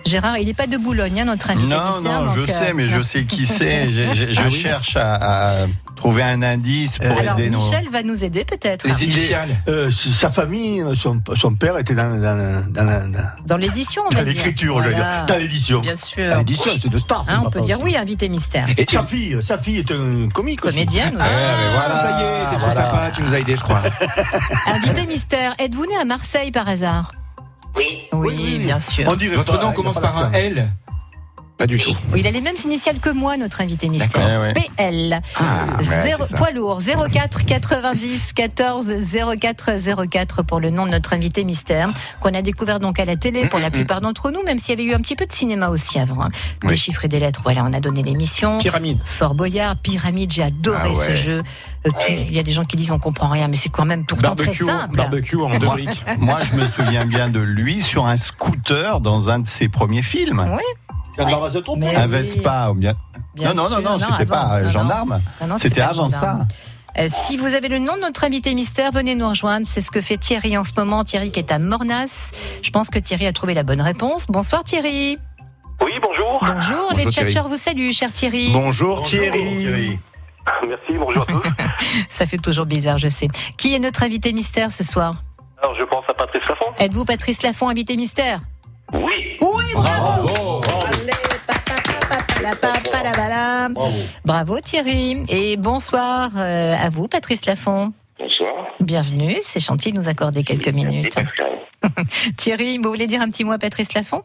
Gérard, il n'est pas de Boulogne, hein, notre invité Non, non, je donc, euh, sais, mais je sais qui c'est. Je, je- je Ah oui. cherche à, à trouver un indice pour Alors, aider nos. Michel va nous aider peut-être. Les initiales. Euh, sa famille, son, son père était dans, dans, dans, dans- Dans l'édition, on dans va dire. l'écriture, je veux Voilà. dire. Dans l'édition. Bien sûr. Dans l'édition, c'est de star. Hein, on peut dire oui, invité mystère. Et sa fille, sa fille est un comique. aussi. Comédienne aussi. Ouais, mais voilà. ça y est, t'es trop Voilà. sympa, tu nous as aidés, je crois. Invité mystère, êtes-vous né à Marseille par hasard? Oui. Oui, bien sûr. On dirait Votre pas, nom commence par un. L Pas du tout. Oui, il a les mêmes initiales que moi, notre invité mystère. Ouais, PL. Ah, ouais, Zéro- poids lourd 04 90 14 04 04 pour le nom de notre invité mystère qu'on a découvert donc à la télé pour la plupart d'entre nous, même s'il y avait eu un petit peu de cinéma aussi avant. hein. Des Oui. chiffres et des lettres. Voilà, on a donné l'émission. Pyramide. Fort Boyard, Pyramide, j'ai adoré Ah ouais. ce jeu. Euh, tout- Il y a des gens qui disent on comprend rien, mais c'est quand même pourtant très simple. barbecue en deux briques. moi, je me souviens bien de lui sur un scooter dans un de ses premiers films. Oui. Ton Mais Un. Vespa ou bien. Bien non, non, non, non, c'était pas Non, euh, gendarme. C'était avant gendarme. ça. Euh, si vous avez le nom de notre invité mystère, venez nous rejoindre. C'est ce que fait Thierry en ce moment. Thierry qui est à Mornas. Je pense que Thierry a trouvé la bonne réponse. Bonsoir Thierry. Oui, bonjour. Bonjour, les tchatcheurs vous saluent, cher Thierry. Bonjour Thierry. Merci, bonjour à tous. Ça fait toujours bizarre, je sais. Qui est notre invité mystère ce soir? Alors, je pense à Patrice Lafont. Êtes-vous Patrice Lafont, invité mystère? Oui. Oui, bravo pa, pa, Bravo Thierry. Et bonsoir euh, à vous, Patrice Lafont. Bonsoir. Bienvenue, c'est gentil de nous accorder quelques minutes. Thierry, vous voulez dire un petit mot à Patrice Lafont?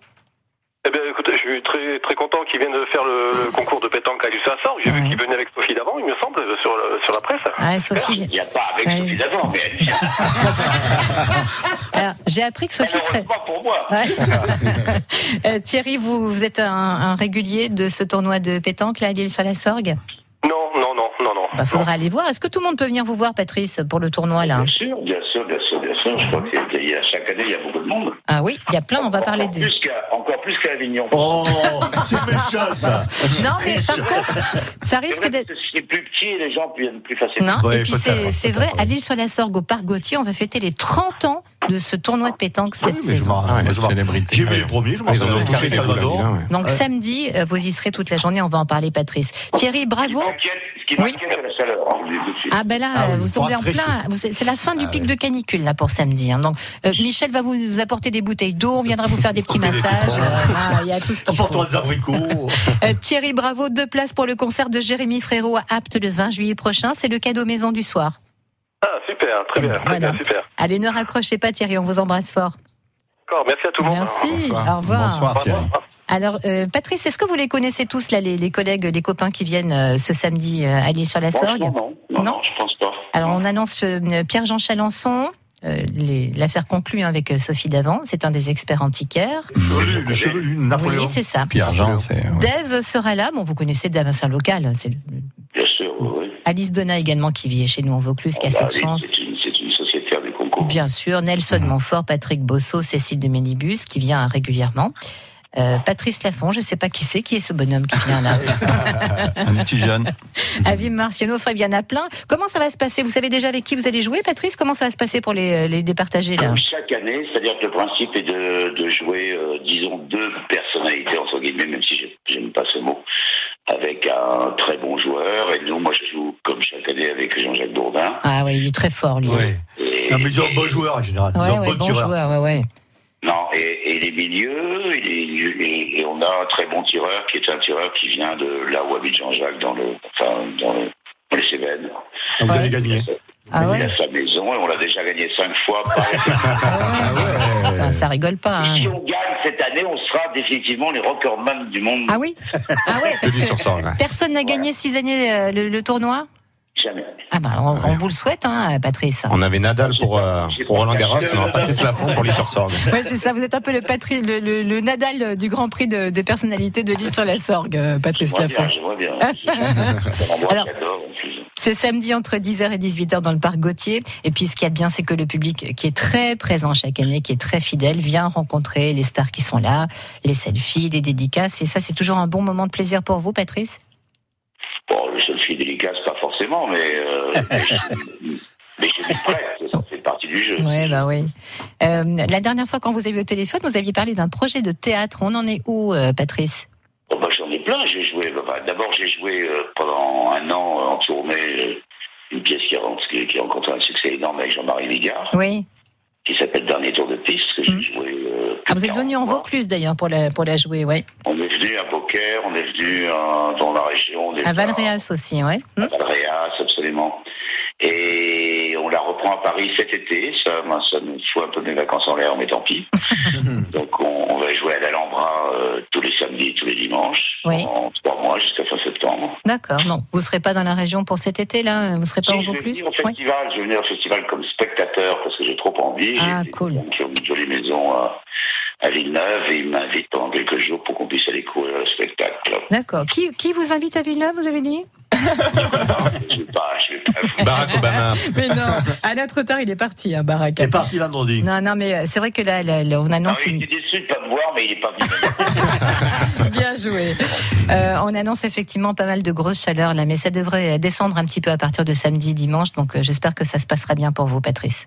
Eh bien, écoutez, je suis très, très content qu'il vienne faire le, le concours de pétanque à Lussasor. J'ai vu Ouais. qu'il venait avec Sophie d'avant, il me semble, sur, le- sur la presse. Ah, Sophie. Il n'y a pas avec Ouais. Sophie d'avant, mais Alors, j'ai appris que Sophie serait. pas pour moi. Ouais. Euh, Thierry, vous, vous êtes un, un régulier de ce tournoi de pétanque là à l'île sur la Sorgue Non, non. Bah, faudra aller voir. Est-ce que tout le monde peut venir vous voir, Patrice, pour le tournoi là? Bien sûr, bien sûr, bien sûr, bien sûr. Je crois que c'est- il y a, chaque année, il y a beaucoup de monde. Ah oui, il y a plein. On va parler Encore des. plus qu'à, encore plus qu'à Avignon. Oh, c'est méchant ça. Non, mais par contre, ça risque d'être. C'est plus petit et les gens viennent plus facilement. Non, et puis c'est c'est vrai, à l'île sur la Sorgue, au Parc Gauthier, on va fêter les 30 ans de ce tournoi de pétanque cette je saison. Ah. J'ai vu les premiers, je m'en Ils en ont touché des. Donc Ouais. samedi, euh, vous y serez toute la journée, on va en parler, Patrice. Thierry, bravo. De suite. Ah ben là, Ah oui, vous tombez en plein. C'est la fin du pic de canicule là pour samedi. hein. Donc euh, Michel va vous, vous apporter des bouteilles d'eau, on viendra vous faire des petits massages. Euh, ah, Il y a tout ce qu'il faut. Apporte-toi des abricots. Thierry, bravo. Deux places pour le concert de Jérémy Frérot à Apt le 20 juillet prochain. C'est le cadeau maison du soir. Ah, super, très bien, très Voilà. bien, super. Allez, ne raccrochez pas Thierry, on vous embrasse fort. D'accord, merci à tout le monde. Merci. Au revoir. Bonsoir Thierry. Alors, euh, Patrice, est-ce que vous les connaissez tous, là, les, les collègues, les copains qui viennent euh, ce samedi euh, à l'île-sur-la-Sorgue Franchement, non, non, non, je pense pas. Alors, on annonce euh, Pierre-Jean Chalençon. euh, L'affaire conclue hein, avec Sophie Davant, c'est un des experts antiquaires. Chevelu, le chevelu, Napoléon. Oui, c'est ça. Pierre-Jean, c'est. ouais. Dave sera là, bon, vous connaissez Dave, c'est un local, hein, c'est le- Bien sûr, oui. oui. Alice Donna également qui vit chez nous en Vaucluse, qui a Bah, cette chance. C'est une, sociétaire du concours. Bien sûr, Nelson Montfort, Patrick Bosso, Cécile de Ménibus, qui vient régulièrement. Euh, Patrice Lafont, je ne sais pas qui c'est, qui est ce bonhomme qui vient là. Un petit jeune. Avim Marciano, il y en a plein. Comment ça va se passer? Vous savez déjà avec qui vous allez jouer, Patrice? Comment ça va se passer pour les, les départager là? Comme chaque année, c'est-à-dire que le principe est de, de jouer, euh, disons, deux personnalités, entre guillemets, même si j'ai- j'aime pas ce mot, avec un très bon joueur. Et nous, moi, je joue comme chaque année avec Jean-Jacques Bourdin. Ah oui, il est très fort lui. Ouais. Et, Non, mais ils ont un bon joueur en général. Ouais, un ouais, bon bon joueur, ouais, ouais. non, et, et les milieux, et, les- et- et on a un très bon tireur qui est un tireur qui vient de là où habite Jean-Jacques, dans le, enfin, dans le, dans les Cévennes. Ah, Vous avez gagné. Ah Il a sa maison et on l'a déjà gagné cinq fois. Ça, ça rigole pas. hein. Si on gagne cette année, on sera définitivement les recordman du monde. Ah oui Ah ouais, parce que personne n'a gagné six années euh, le, le tournoi Jamais. Ah bah, on, on vous le souhaite, hein, Patrice. On avait Nadal pour, euh, pour Roland Garros, on Patrice Lafont pour l'île sur Sorgue. Ouais, c'est ça. Vous êtes un peu le, patri... le, le- le Nadal du Grand Prix de- des personnalités de l'île sur la Sorgue, euh, Patrice Je vois bien, Lafont. je vois bien. Alors- C'est samedi entre 10h et 18h dans le parc Gauthier. Et puis, ce qu'il y a de bien, c'est que le public qui est très présent chaque année, qui est très fidèle, vient rencontrer les stars qui sont là, les selfies, les dédicaces. Et ça, c'est toujours un bon moment de plaisir pour vous, Patrice? Bon, le selfie délicat, c'est pas forcément, mais, euh, mais je- m'y prête, ça fait partie du jeu. Oui, bah oui. Euh, la dernière fois quand vous avez eu au téléphone, vous aviez parlé d'un projet de théâtre. On en est où, euh, Patrice? Oh, bah, J'en ai plein, j'ai joué. bah, D'abord, j'ai joué euh, pendant un an euh, en tournée euh, une pièce qui a, qui, qui a rencontré un succès énorme avec Jean-Marie Ligard, Oui. qui s'appelle Dernier tour de piste, que j'ai joué. euh, Ah, vous êtes venu en Vaucluse d'ailleurs pour la, pour la jouer, oui. on est venu à Beaucaire, on est venu dans la région, on est À Valréas aussi, oui. à Valréas, absolument. Et on la reprend à Paris cet été. Ça, moi, ça nous fout un peu mes vacances en l'air, mais tant pis. Donc, on, on va jouer à l'Alhambra euh, tous les samedis, tous les dimanches, Oui. en trois mois jusqu'à fin septembre. D'accord. Non, vous serez pas dans la région pour cet été là? Vous serez pas en Si, je vais Vaucluse venir au festival, je vais venir au festival comme spectateur parce que j'ai trop envie. Ah, J'ai cool. ont une jolie maison à, à Villeneuve et ils m'invitent pendant quelques jours pour qu'on puisse aller courir le spectacle. D'accord. Qui, qui vous invite à Villeneuve, vous avez dit? Je vais pas, je vais pas. Barack Obama. Mais non, à la trop tard, il est parti, hein, Barack. Il est parti vendredi. Non, non, mais euh, c'est vrai que là, là, là, on annonce Ah une... il déçu de pas me voir, mais il est pas venu. Bien joué. Euh, on annonce effectivement pas mal de grosses chaleurs là, mais ça devrait descendre un petit peu à partir de samedi, dimanche. Donc euh, j'espère que ça se passera bien pour vous, Patrice.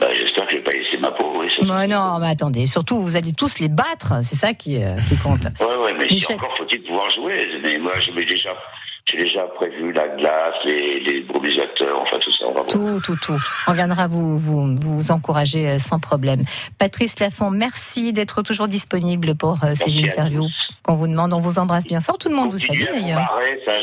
Bah, j'espère que je vais pas laisser ma peau. Oui, ça, Mais non, mais attendez, surtout vous allez tous les battre, c'est ça qui, euh, qui compte. Ouais, ouais, mais Michel. encore faut-il pouvoir jouer. Mais moi, j'ai déjà, j'ai déjà prévu la glace, les, les brumisateurs, enfin tout ça. On va voir. Tout, tout, tout. On viendra vous, vous, vous encourager euh, sans problème. Patrice Lafont, merci d'être toujours disponible pour euh, ces Merci à interviews qu'on vous demande. On vous embrasse bien fort. Tout le monde vous salue d'ailleurs.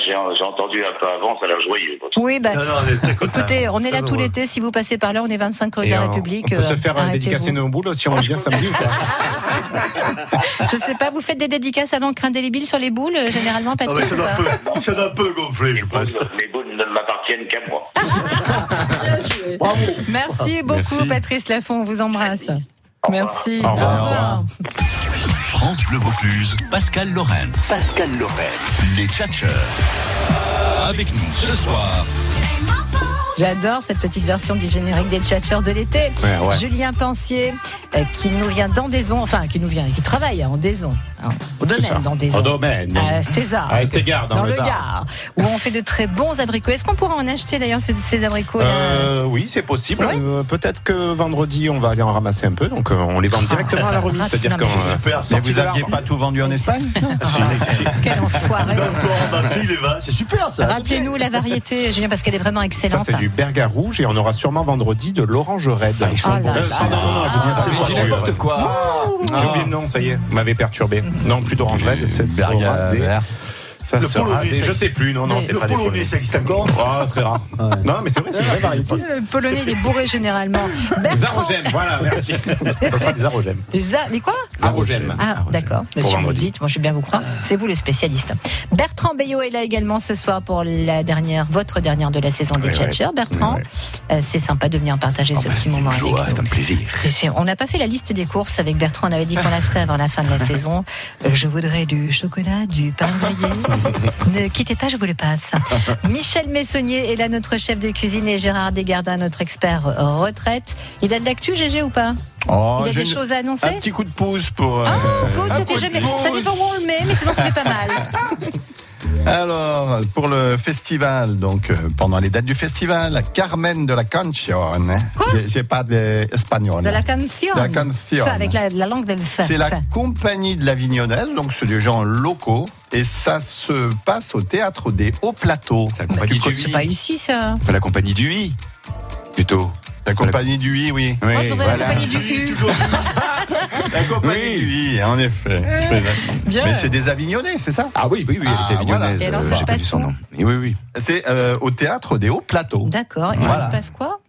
j'ai entendu un peu avant, ça a l'air joyeux. Oui, bah, Non, non, on écoutez, on est là tout l'été. Si vous passez par là, on est 25 rue de la République. On peut se euh, faire dédicacer nos boules si on vient samedi Je sais pas, vous faites des dédicaces à l'encre indélébile sur les boules, généralement, Ah, Patrice ça, doit peu gonfler, je pense. Mes boules ne m'appartiennent qu'à moi. Merci beaucoup, Merci. Patrice Lafont. On vous embrasse. Merci. Au revoir. France Bleu Vaucluse, Pascal Lorenz. Pascal Lorraine. Les Tchatcheurs. Avec nous ce soir, J'adore cette petite version du générique des tchatcheurs de l'été. Ouais, ouais. Julien Pensier, euh, qui nous vient d'Andaison, enfin, qui nous vient, qui travaille à Andaison, hein, au domaine d'Andaison. Au domaine. À Stézard. À Estegard, dans dans le le Gard. Où on fait de très bons abricots. Est-ce qu'on pourra en acheter d'ailleurs ces, ces abricots là Euh, oui, c'est possible. Ouais. Euh, Peut-être que vendredi, on va aller en ramasser un peu. Donc, euh, on les vend directement à la remise. Ah, C'est-à-dire qu'on. mais c'est euh, super. sorti Mais vous de aviez l'arbre. pas tout vendu en Espagne Quel enfoiré va. C'est super ça. Rappelez-nous la variété, Julien, parce qu'elle est vraiment excellente. Du berga rouge et on aura sûrement vendredi de l'orange raide. ils sont bons, Euh, ça. non, Ah, pas n'importe quoi. J'ai oublié le nom, ça y est, vous m'avez perturbé. Non, plus d'orange raide, c'est vert. Ça Le sera polonais, des- Je sais plus, non, non, c'est pas des polonais, polonais. ça existe encore Oh, très rare. Non, mais c'est vrai, c'est une vraie variété. Le polonais, il est bourré généralement. Arogèmes, voilà, merci. Ça sera des arogèmes. les, a- les quoi Arogèmes. Ah, d'accord. Si vous dites, moi je vais bien vous croire. C'est vous le spécialiste. Bertrand Bayot est là également ce soir pour la dernière, votre dernière de la saison des Tchatchers. ouais. Bertrand, euh, c'est sympa de venir partager ce bah, petit moment avec c'est un plaisir. On n'a pas fait la liste des courses avec Bertrand. On avait dit qu'on la ferait avant la fin de la saison. Euh, Je voudrais du chocolat, du pain grillé. ne quittez pas, je vous le passe. Michel Messonnier est là, notre chef de cuisine, et Gérard Desgardins, notre expert euh, retraite. Il a de l'actu, GG, ou pas? Oh, Il a j'ai des choses à annoncer? Un petit coup de pouce pour. euh, Ah, good, ça fait jamais. Ça dépend où on le met, mais sinon ça fait pas mal. Alors, pour le festival, donc euh, pendant les dates du festival, Carmen de la Canción. J'ai- J'ai pas d'espagnol. De la canción. De la canción. Ça, avec la, la langue del C'est la compagnie de l'Avignonnelle, donc c'est des gens locaux, et ça se passe au théâtre des Hauts Plateaux. C'est la compagnie du C'est pas ici, ça. Pas la compagnie du I, plutôt. La compagnie du I, oui. Moi, je voudrais la compagnie du U. La compagnie du I, en effet. Bien. Mais c'est des Avignonnais, c'est ça? Ah oui, oui, oui, elle Ah, était avignonnaise. voilà. Et alors, ça euh, se j'ai pas passe où? nom. Oui, oui, oui. C'est euh, au théâtre des Hauts Plateaux. D'accord. Et Voilà. il se passe quoi?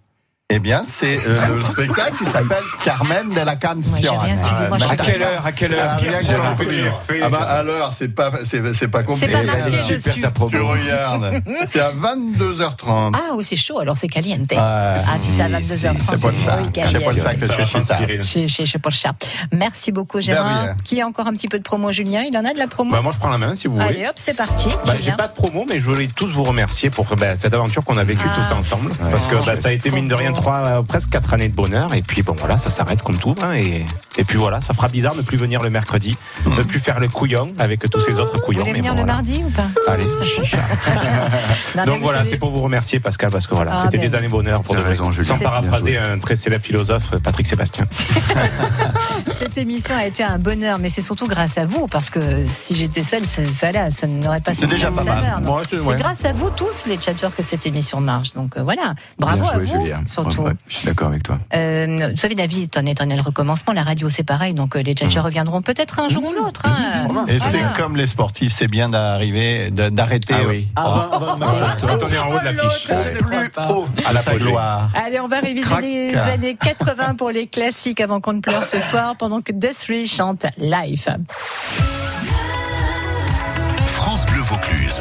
Eh bien, c'est euh, le spectacle qui s'appelle Carmen de la Canción. À quelle heure À quelle heure Ah, fais- Ah bah à l'heure, c'est pas c'est c'est pas compliqué. pas marqué Elle est dessus. super ta promo. Tu regardes. C'est à 22h30. Ah, oui, c'est chaud, alors c'est caliente. Ah, si c'est à 22h30. C'est pour ça. C'est pour ça que je suis chez ça. Merci beaucoup, Gérard. Qui a encore un petit peu de promo, Julien? Il en a de la promo? Bah, moi, je prends la main si vous voulez. Allez hop, c'est parti. Bah, j'ai pas de promo, mais je voulais tous vous remercier pour bah, cette aventure qu'on a vécue Ah. tous ensemble. parce que bah, ça a été mine de rien trois, euh, presque quatre années de bonheur. Et puis bon, voilà, ça s'arrête comme tout. hein, et, et puis voilà, ça fera bizarre de plus venir le mercredi, ne plus faire le couillon avec tous ces autres Vous couillons. voulez mais venir bon, le voilà. mardi ou pas Allez, chicha. Non, Donc vous voilà, c'est pour vous remercier Pascal, parce que voilà, Ah, c'était ben. des années bonheur pour de raison, Julien. Sans paraphraser un très célèbre philosophe, Patrick Sébastien. Cette émission a été un bonheur, mais c'est surtout grâce à vous, parce que si j'étais seule, ça, ça, là, ça n'aurait pas C'est déjà pas mal. c'est- ouais. grâce à vous tous, les tchatcheurs, que cette émission marche. Donc euh, voilà, bravo Bien à joué, vous, Julien. surtout. Ouais, je suis d'accord avec toi. Euh, vous savez, la vie est un éternel recommencement. La radio, c'est pareil. Donc, euh, les tchatcheurs reviendront peut-être un jour ou l'autre. hein. Et Voilà. c'est comme les sportifs, c'est bien d'arriver, d'arrêter Ah oui. Quand on est en haut de l'affiche. À la sa gloire. Allez, on va réviser Crac. les années 80 pour les classiques avant qu'on ne pleure ce soir, pendant que Death Three chante live. France Bleu Vaucluse.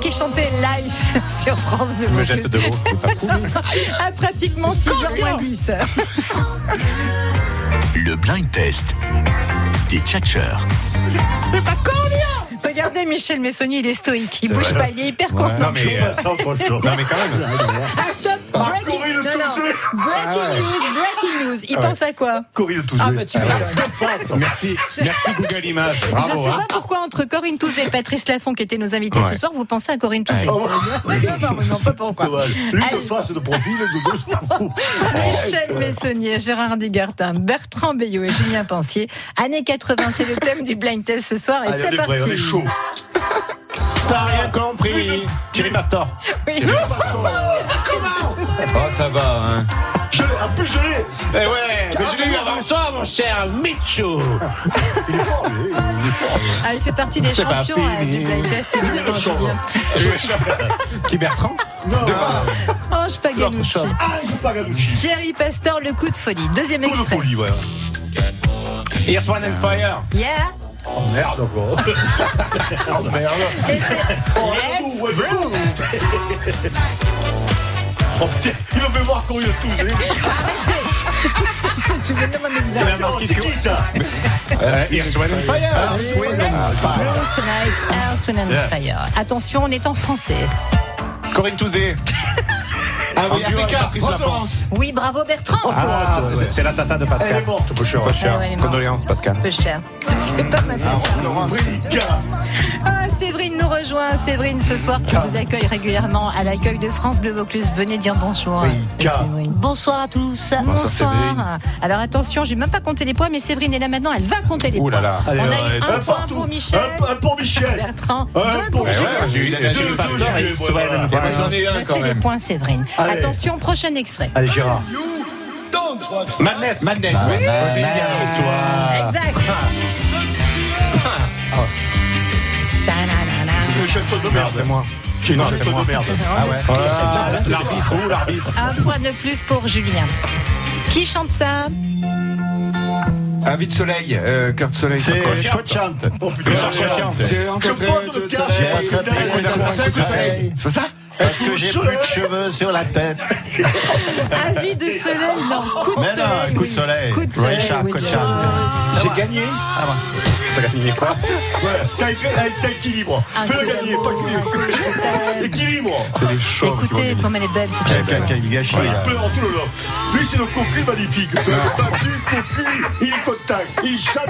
qui chantait live sur France Bleu. Je me jette de l'eau, c'est pas fou. À pratiquement 6h moins 10. Le blind test des tchatcheurs. Regardez Michel Messonnier, il est stoïque. Il bouge vrai. pas, il est hyper Ouais. concentré. Non, mais, euh, non, mais quand même. Ah, stop Breaking, breaking news, breaking news. Il Ah ouais. pense à quoi Corinne Touzé. Ah bah tu m'étonnes. Merci, merci Google Images. Je Bravo. sais hein. pas pourquoi entre Corinne Touzé et Patrice Laffont qui étaient nos invités Ouais. ce soir, vous pensez à Corinne Touzé. Ouais. Non, non, non, pas pourquoi. L'une de face de profil, de cou. Michel Messonnier, Gérard Digartin, Bertrand Bayot et Julien Pensier. Années 80, c'est le thème du blind test ce soir et c'est parti. on est chaud. T'as rien compris. Thierry Pastor. Oui. Oh, ça va, hein. Je l'ai, en plus je l'ai. Eh ouais, mais je l'ai eu avant toi, mon cher Michou. Il est fort, lui. Il est fort. lui. Ah, il fait partie des C'est pas champions euh, du blind test, évidemment, Julien. Qui Bertrand Ange Paganucci. Ah, il joue pas Gaducci. Thierry Pastor, le coup de folie. Deuxième Coup de extrait. folie, ouais. Earth, One and Fire. Yeah. Oh merde, quoi. oh merde. Oh, Let's ouais, Oh putain, il va me voir Corinne Touzé. tu me demandes C'est la bizarre. marque C'est qui ça Euh, Earth, and Fire. Earth, Wind and Fire. Tonight, Earth, Wind and Yes. Fire. Attention, on est en français. Corinne Touzé. Ah oui, Africa, Patrice. Florence. Oui, bravo Bertrand. Ah, c'est- la tata de Pascal. Elle est morte, peu cher. Pas cher. Ah. Condoléances, Pascal. Peu cher. C'est pas mal. Africa. Ah, Séverine nous rejoint. Séverine, ce soir, qui vous accueille régulièrement à l'accueil de France Bleu Vaucluse. Venez dire bonjour. Bonsoir à tous. Bonsoir. Alors attention, j'ai même pas compté les points, mais Séverine est là maintenant. Elle va compter les points. On a eu un point pour Michel. Un, pour Michel. Bertrand. Un Deux pour ouais, j'ai eu ben, j'en ai un Notez quand les même. points, Séverine. Allez. Attention, prochain extrait. Allez, Gérard. Madness. Madness, oui. Toi. Exact. Ta-na-na-na. Le chanson de merde. C'est moi. C'est c'est moi. de merde. Ah ouais. Ah, L'arbitre, où l'arbitre Un point de plus pour Julien. Qui chante ça Un vide soleil, euh, cœur de soleil. C'est Cochante. Cochante. Oh putain, Que j'ai chante. chante. C'est un. J'ai attrapé Un de soleil. C'est pas ça Parce que j'ai plus de cheveux sur la tête. Avis de soleil, non. Coup de Mais soleil. non, coup de soleil. Coup de soleil. Richard oui, Cochante. J'ai gagné. Ça a gagné quoi Ouais, c'est c'est équilibre. Un Fais-le coup gagner, pas équilibre. Équilibre. C'est les vont Écoutez comme elle est belle cette Quel chanson. quel gâchis. Il pleure tout le long. Lui, c'est le cocu magnifique. Battu, cocu, il est. Il chante.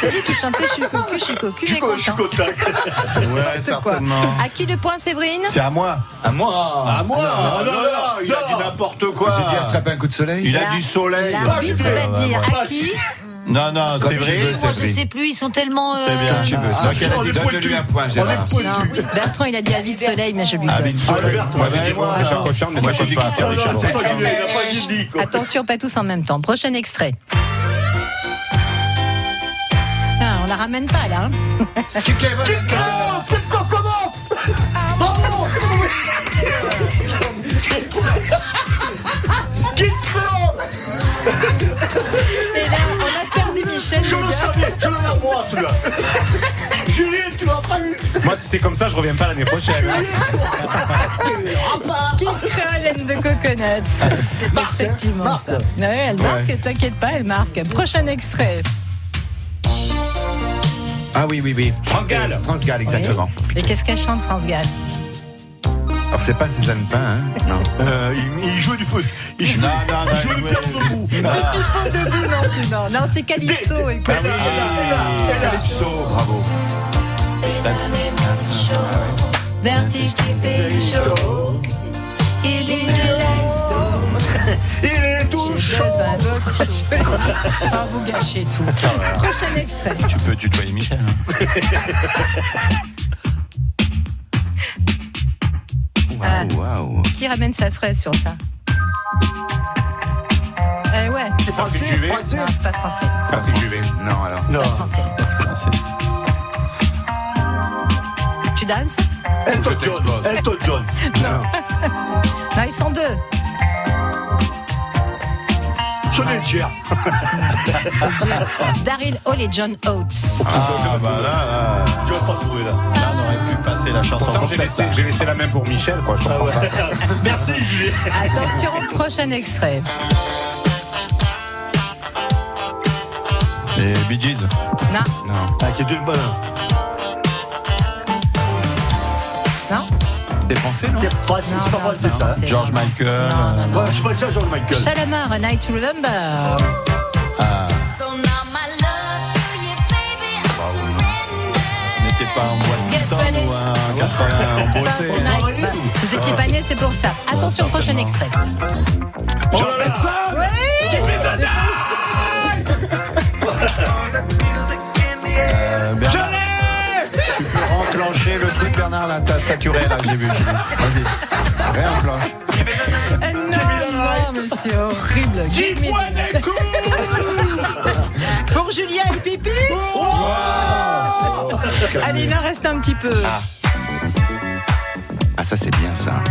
C'est lui qui chantait Je suis cocu, je suis cocu, Je suis mais co- je suis content. content. Ouais, C'est quoi certainement. À qui le point, Séverine C'est à moi. À moi. À moi. non, non, non, il a dit n'importe quoi. J'ai dit attraper un coup de soleil. Il a du soleil. L'arbitre va dire à qui Non, non, c'est vrai. Moi, je sais plus, ils sont tellement. C'est bien. tu veux. Ah, Donc, on dit, Donne-lui pointu. un point, On Gérard. Non, oui. Bertrand, il a dit avis de soleil, mais je lui Avis donne. de soleil. Ah, Moi, j'ai dit Ouais, Richard ouais. Cochante, mais Moi, ça j'ai compte dit pas. que Pierre Non, non, Richard. c'est pas Julien, il a pas dit quoi. Attention, pas tous en même temps. Prochain extrait. Ah, on la ramène pas là. hein. Michel. Je le gars. savais, je l'avais à moi celui-là Julien, tu l'as pas eu Moi, si c'est comme ça, je reviens pas l'année prochaine. Kid Creole and the Coconuts. C'est effectivement ça. Ouais, elle marque, t'inquiète pas, elle marque. Prochain extrait. Ah oui, oui, oui. France Gall. France Gall, exactement. Et qu'est-ce qu'elle chante, France Gall? Alors, c'est pas Cézanne Pain, hein Non. Euh, il, il joue du foot. Il joue, Non, non, il non, joue du ouais. piano debout. Il faut debout non non. Non, c'est Calypso. Ah oui. Calypso, bravo. Vertige des pays chauds. Il est Il est tout chaud Ah, vous gâchez tout. Prochain extrait. Tu peux tutoyer Michel. hein. Waouh, waouh. Qui ramène sa fraise sur ça Eh ouais. C'est Patrick Juvet. Non, c'est pas français. Patrick Juvet. Non, alors. Non, Pas français. Tu danses Elton John. Elton John. Non, ils sont deux. Sonnet Cher. Daryl Hall et John Oates. Ah, bah là, là, Je vais pas trouver là. Passer la chanson j'ai laissé, j'ai laissé la main pour Michel, quoi. Je Ah ouais. pas. Merci. Attention, prochain extrait. Les Bee Gees. Non, Non. Ah, c'est une bonne. non. T'es français, non C'est pas, c'est pas c'est ça. hein. français. George Michael. Non, non, non. Ouais, je sais pas ça, George Michael. Shalamar, A Night to Remember. Ah, un 80 en bossé. Tonight. Vous étiez pas nés, c'est pour ça. Attention, prochain extrait. George Michael. Euh, Bernard, tu peux enclencher le truc, Bernard, là, t'as saturé, là, j'ai vu. Vas-y, réenclenche. Non, non, mais c'est horrible. Give me the- Pour Julien et Pipi. Allez, il en reste un petit peu. Ah, ça, c'est bien, ça.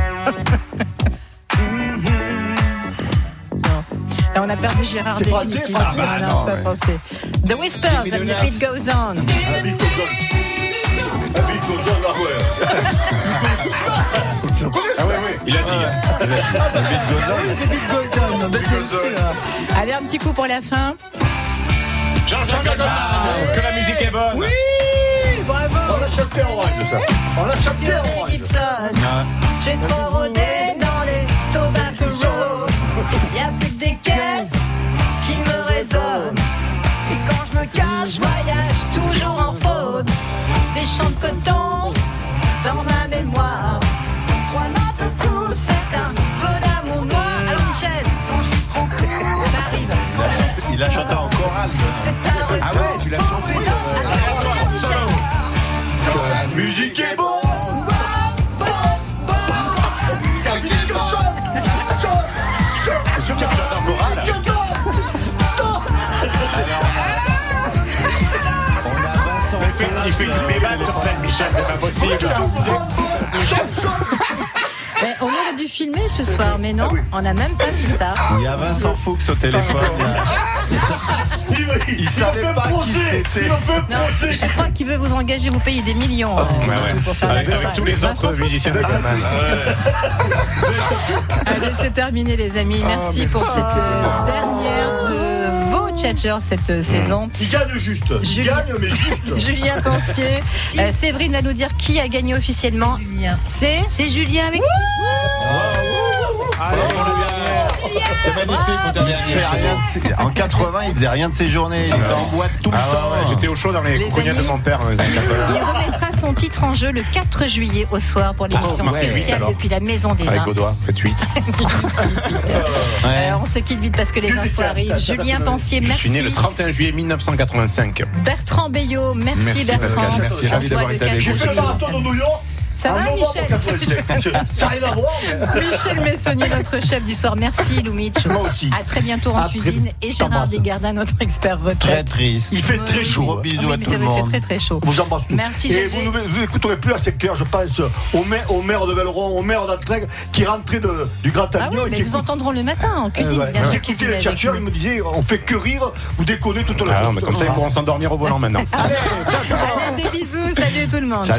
Là, on a perdu Gérard C'est français, définitivement. français. Non, non, non, c'est pas ouais. français. The Whispers and the Beat Goes On. Un beat goes on. Beat goes on, ah ouais. Ah oui, oui, il a dit. hein. Oui, c'est Beat Goes On, bien sûr. Allez, un petit coup pour la fin. Jean-Jacques Goldman, que la musique est bonne. Oui, chopé en orange. On l'a chopé en orange. J'ai trop rôdé dans les Tobacco Road. Y'a plus que des caisses qui me résonnent. Et quand je me cache, je voyage toujours en faute. Des champs de coton dans ma mémoire. Trois notes de pouce, c'est un peu d'amour noir. Alors Michel, quand je suis trop court, ça arrive. Il a chanté en chorale. Il sur scène, Michel, c'est pas possible. Mais on aurait dû filmer ce soir, mais non, on n'a même pas fait ça. Il y a Vincent Fuchs au téléphone. Il savait pas qui c'était. Je crois qu'il veut vous engager, vous payer des millions. euh, ouais. pour faire Avec, tous les autres musiciens de. Allez, c'est terminé, les amis. Merci pour cette euh, dernière de tchatchers cette euh, saison. Il gagne juste. Il Julien- gagne, mais juste. Julien Pensier. Euh, Séverine va nous dire qui a gagné officiellement. C'est C'est Julien avec C'est magnifique pour ta Il fait rien de ses- En 80, il faisait rien de ses journées. Il était en boîte tout le Ah temps. ouais, j'étais au chaud dans les, Les cognats de mon père dans les années 80. Il remettra son titre en jeu le 4 juillet au soir pour l'émission spéciale depuis la Maison des Avec Vins. Godoy, faites 8. Euh, on se quitte vite parce que les infos arrivent. Julien Pensier, Je suis né le merci. 31 juillet 1985. Bertrand Bayot, merci, Merci, Bertrand. Pascal, merci, ravi d'avoir été avec 4 J'ai vous. fait le juillet. marathon de New York. Ça va, Michel 87. Ça rien à voir, mais. Michel Messonnier, notre chef du soir. Merci, Loumitch. Moi aussi. À très bientôt en À très- cuisine. Et Gérard. Desgardins, notre expert Très retraite. triste. Il fait très chaud. Gros hein. bisous Oui, à tout ça le me fait monde. très très chaud. On vous embrasse tous. Merci, Et vous ne vous écouterez plus à cette heure, je pense, au maire, au maire de Belleron, au maire d'Antreg, qui rentrait de, du Grand Ah Avignon oui, et mais qui vous entendrons le matin en Euh, cuisine. ouais. bien J'écoutais chercheurs, nous. ils me disaient on fait que rire, vous déconnez toute la Ah non, mais comme ça, ils pourront s'endormir au volant maintenant. Allez, des bisous. Salut tout le monde.